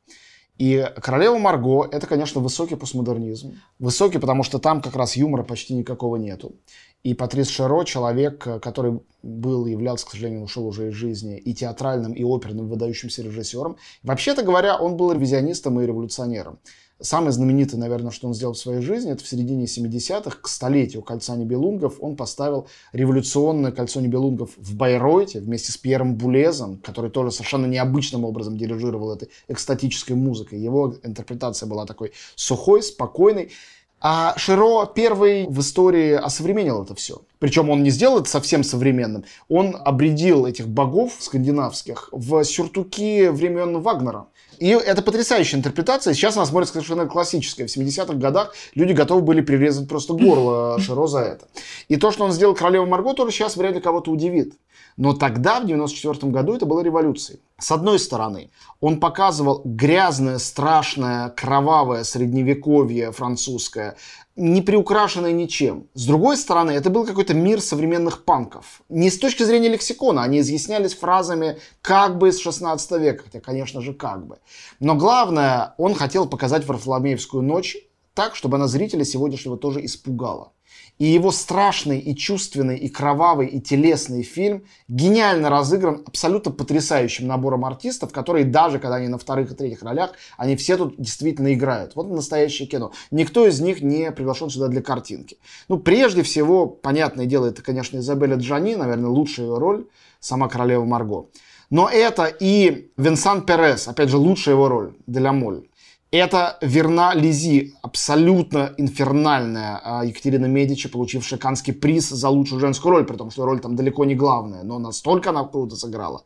И «Королева Марго» — это, конечно, высокий постмодернизм. Высокий, потому что там как раз юмора почти никакого нету. И Патрис Шеро, человек, э, который был, являлся, к сожалению, ушел уже из жизни, и театральным, и оперным выдающимся режиссером. Вообще-то говоря, он был ревизионистом и революционером. Самое знаменитое, наверное, что он сделал в своей жизни, это в середине 70-х, к столетию Кольца Небелунгов, он поставил революционное Кольцо Небелунгов в Байройте вместе с Пьером Булезом, который тоже совершенно необычным образом дирижировал этой экстатической музыкой. Его интерпретация была такой сухой, спокойной. А Широ первый в истории осовременил это все. Причем он не сделал это совсем современным. Он обредил этих богов скандинавских в сюртуки времен Вагнера. И это потрясающая интерпретация. Сейчас она смотрится совершенно классическая. В 70-х годах люди готовы были прирезать просто горло Широ за это. И то, что он сделал королеву Марго, тоже сейчас вряд ли кого-то удивит. Но тогда, в 94 году, это было революцией. С одной стороны, он показывал грязное, страшное, кровавое средневековье французское, не приукрашенное ничем. С другой стороны, это был какой-то мир современных панков. Не с точки зрения лексикона, они изъяснялись фразами как бы из 16 века, хотя, конечно же, как бы. Но главное, он хотел показать Варфоломеевскую ночь так, чтобы она зрителя сегодняшнего тоже испугала. И его страшный, и чувственный, и кровавый, и телесный фильм гениально разыгран абсолютно потрясающим набором артистов, которые даже когда они на вторых и третьих ролях, они все тут действительно играют. Вот настоящее кино. Никто из них не приглашен сюда для картинки. Ну, прежде всего, понятное дело, это, конечно, Изабеля Джани, наверное, лучшая ее роль, сама королева Марго. Но это и Винсан Перес, опять же, лучшая его роль, Деля Моль. Это верна Лизи, абсолютно инфернальная а, Екатерина Медичи, получившая Канский приз за лучшую женскую роль, при том, что роль там далеко не главная, но настолько она круто сыграла.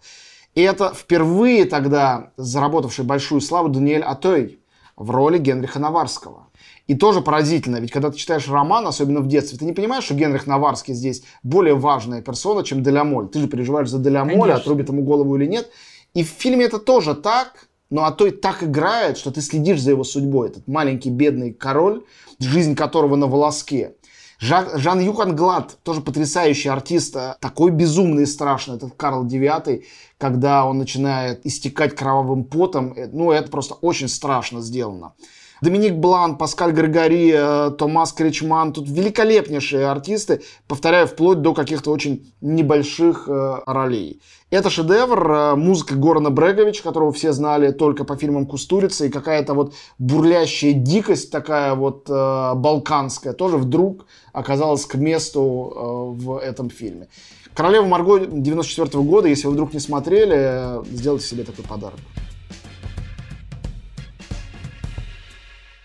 И это впервые тогда заработавший большую славу Даниэль Атой в роли Генриха Наварского. И тоже поразительно, ведь когда ты читаешь роман, особенно в детстве, ты не понимаешь, что Генрих Наварский здесь более важная персона, чем Делямоль. Ты же переживаешь за Делямоля, отрубит ему голову или нет. И в фильме это тоже так, но а то и так играет, что ты следишь за его судьбой. Этот маленький бедный король, жизнь которого на волоске. Жан-Юхан Глад, тоже потрясающий артист, а такой безумный и страшный, этот Карл IX, когда он начинает истекать кровавым потом, э, ну, это просто очень страшно сделано. Доминик Блан, Паскаль Григори, э, Томас Кричман. Тут великолепнейшие артисты, повторяю, вплоть до каких-то очень небольших э, ролей. Это шедевр, э, музыка Горана Брегович, которого все знали только по фильмам Кустурицы, и какая-то вот бурлящая дикость такая вот э, балканская тоже вдруг оказалась к месту э, в этом фильме. Королева Марго 94 года, если вы вдруг не смотрели, сделайте себе такой подарок.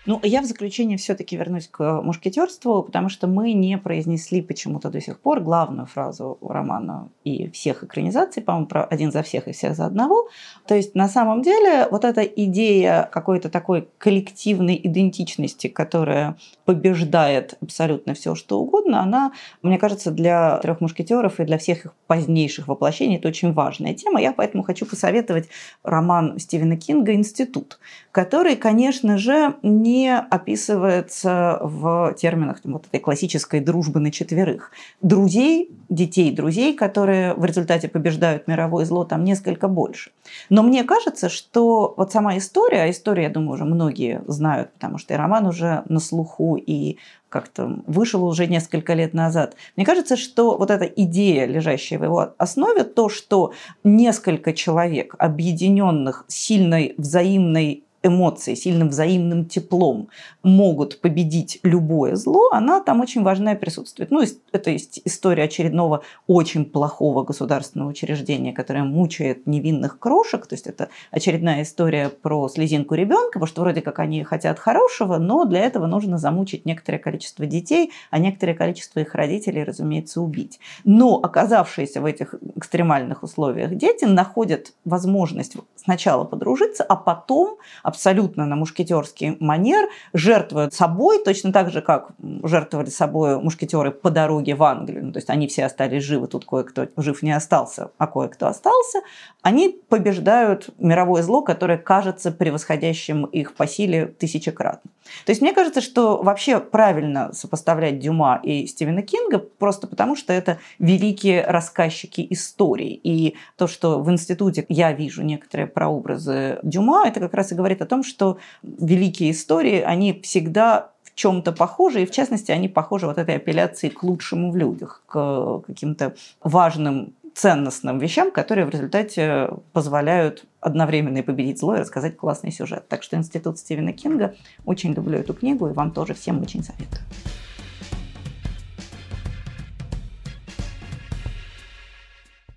Ну, я в заключение все-таки вернусь к мушкетерству, потому что мы не произнесли почему-то до сих пор главную фразу романа и всех экранизаций, по-моему, про один за всех и всех за одного. То есть, на самом деле, вот эта идея какой-то такой коллективной идентичности, которая побеждает абсолютно все, что угодно, она, мне кажется, для трех мушкетеров и для всех их позднейших воплощений это очень важная тема. Я поэтому хочу посоветовать роман Стивена Кинга «Институт», который, конечно же, не описывается в терминах вот этой классической дружбы на четверых. Друзей, детей друзей, которые в результате побеждают мировое зло, там несколько больше. Но мне кажется, что вот сама история, а историю, я думаю, уже многие знают, потому что и роман уже на слуху, и как-то вышел уже несколько лет назад. Мне кажется, что вот эта идея, лежащая в его основе, то, что несколько человек, объединенных сильной взаимной эмоции, сильным взаимным теплом могут победить любое зло, она там очень важная присутствует. Ну, это история очередного очень плохого государственного учреждения, которое мучает невинных крошек. То есть это очередная история про слезинку ребенка, потому что вроде как они хотят хорошего, но для этого нужно замучить некоторое количество детей, а некоторое количество их родителей, разумеется, убить. Но оказавшиеся в этих экстремальных условиях дети находят возможность сначала подружиться, а потом абсолютно на мушкетерский манер жертвуют собой, точно так же, как жертвовали собой мушкетеры по дороге в Англию. Ну, то есть они все остались живы, тут кое-кто жив не остался, а кое-кто остался. Они побеждают мировое зло, которое кажется превосходящим их по силе тысячекратно. То есть мне кажется, что вообще правильно сопоставлять Дюма и Стивена Кинга, просто потому что это великие рассказчики истории. И то, что в институте я вижу некоторые прообразы Дюма, это как раз и говорит о том, что великие истории, они всегда в чем-то похожи, и в частности они похожи вот этой апелляции к лучшему в людях, к каким-то важным ценностным вещам, которые в результате позволяют одновременно и победить зло и рассказать классный сюжет. Так что Институт Стивена Кинга, очень люблю эту книгу и вам тоже всем очень советую.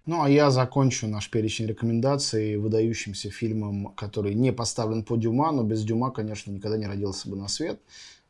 Ну, а я закончу наш перечень рекомендаций выдающимся фильмом, который не поставлен по Дюма, но без Дюма, конечно, никогда не родился бы на свет.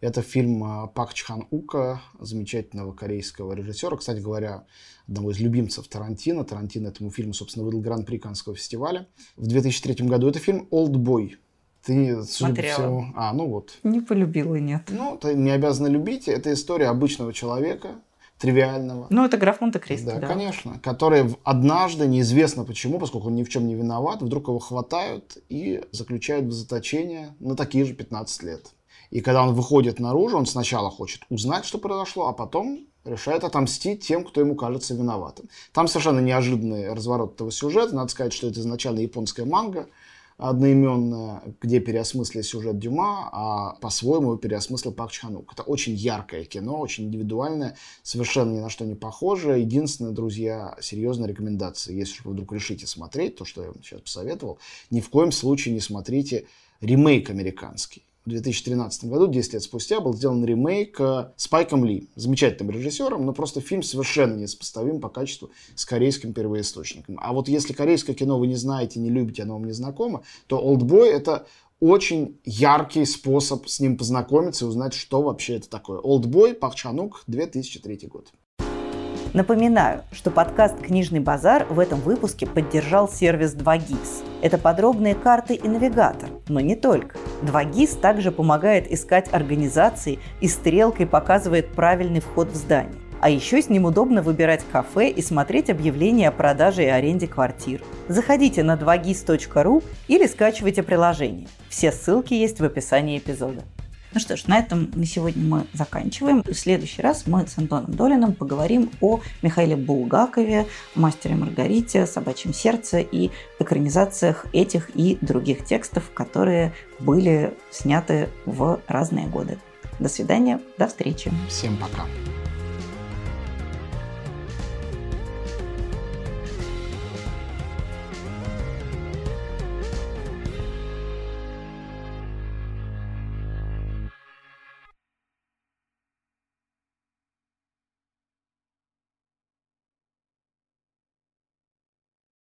Это фильм а, Пак Чхан Ука, замечательного корейского режиссера, кстати говоря, одного из любимцев Тарантино. Тарантино этому фильму, собственно, выдал гран-при Каннского фестиваля в 2003 году. Это фильм «Олдбой». Ты, Смотрела. Всего... А, ну вот. Не полюбила, нет. Ну, ты не обязана любить. Это история обычного человека, тривиального. Ну, это граф Монте-Кристо, да, да. конечно. Который однажды, неизвестно почему, поскольку он ни в чем не виноват, вдруг его хватают и заключают в заточение на такие же 15 лет. И когда он выходит наружу, он сначала хочет узнать, что произошло, а потом решает отомстить тем, кто ему кажется виноватым. Там совершенно неожиданный разворот этого сюжета. Надо сказать, что это изначально японская манга – одноименная, где переосмыслили сюжет Дюма, а по-своему его переосмыслил Пак Чханук. Это очень яркое кино, очень индивидуальное, совершенно ни на что не похожее. Единственное, друзья, серьезная рекомендация, если вы вдруг решите смотреть то, что я вам сейчас посоветовал, ни в коем случае не смотрите ремейк американский в 2013 году, 10 лет спустя, был сделан ремейк э, с Пайком Ли, замечательным режиссером, но просто фильм совершенно несопоставим по качеству с корейским первоисточником. А вот если корейское кино вы не знаете, не любите, оно вам не знакомо, то «Олдбой» — это очень яркий способ с ним познакомиться и узнать, что вообще это такое. «Олдбой», Пак Чанук, 2003 год. Напоминаю, что подкаст «Книжный базар» в этом выпуске поддержал сервис 2GIS. Это подробные карты и навигатор, но не только. 2GIS также помогает искать организации и стрелкой показывает правильный вход в здание. А еще с ним удобно выбирать кафе и смотреть объявления о продаже и аренде квартир. Заходите на 2gis.ru или скачивайте приложение. Все ссылки есть в описании эпизода. Ну что ж, на этом на сегодня мы заканчиваем. В следующий раз мы с Антоном Долиным поговорим о Михаиле Булгакове, мастере Маргарите, собачьем сердце и экранизациях этих и других текстов, которые были сняты в разные годы. До свидания, до встречи. Всем пока.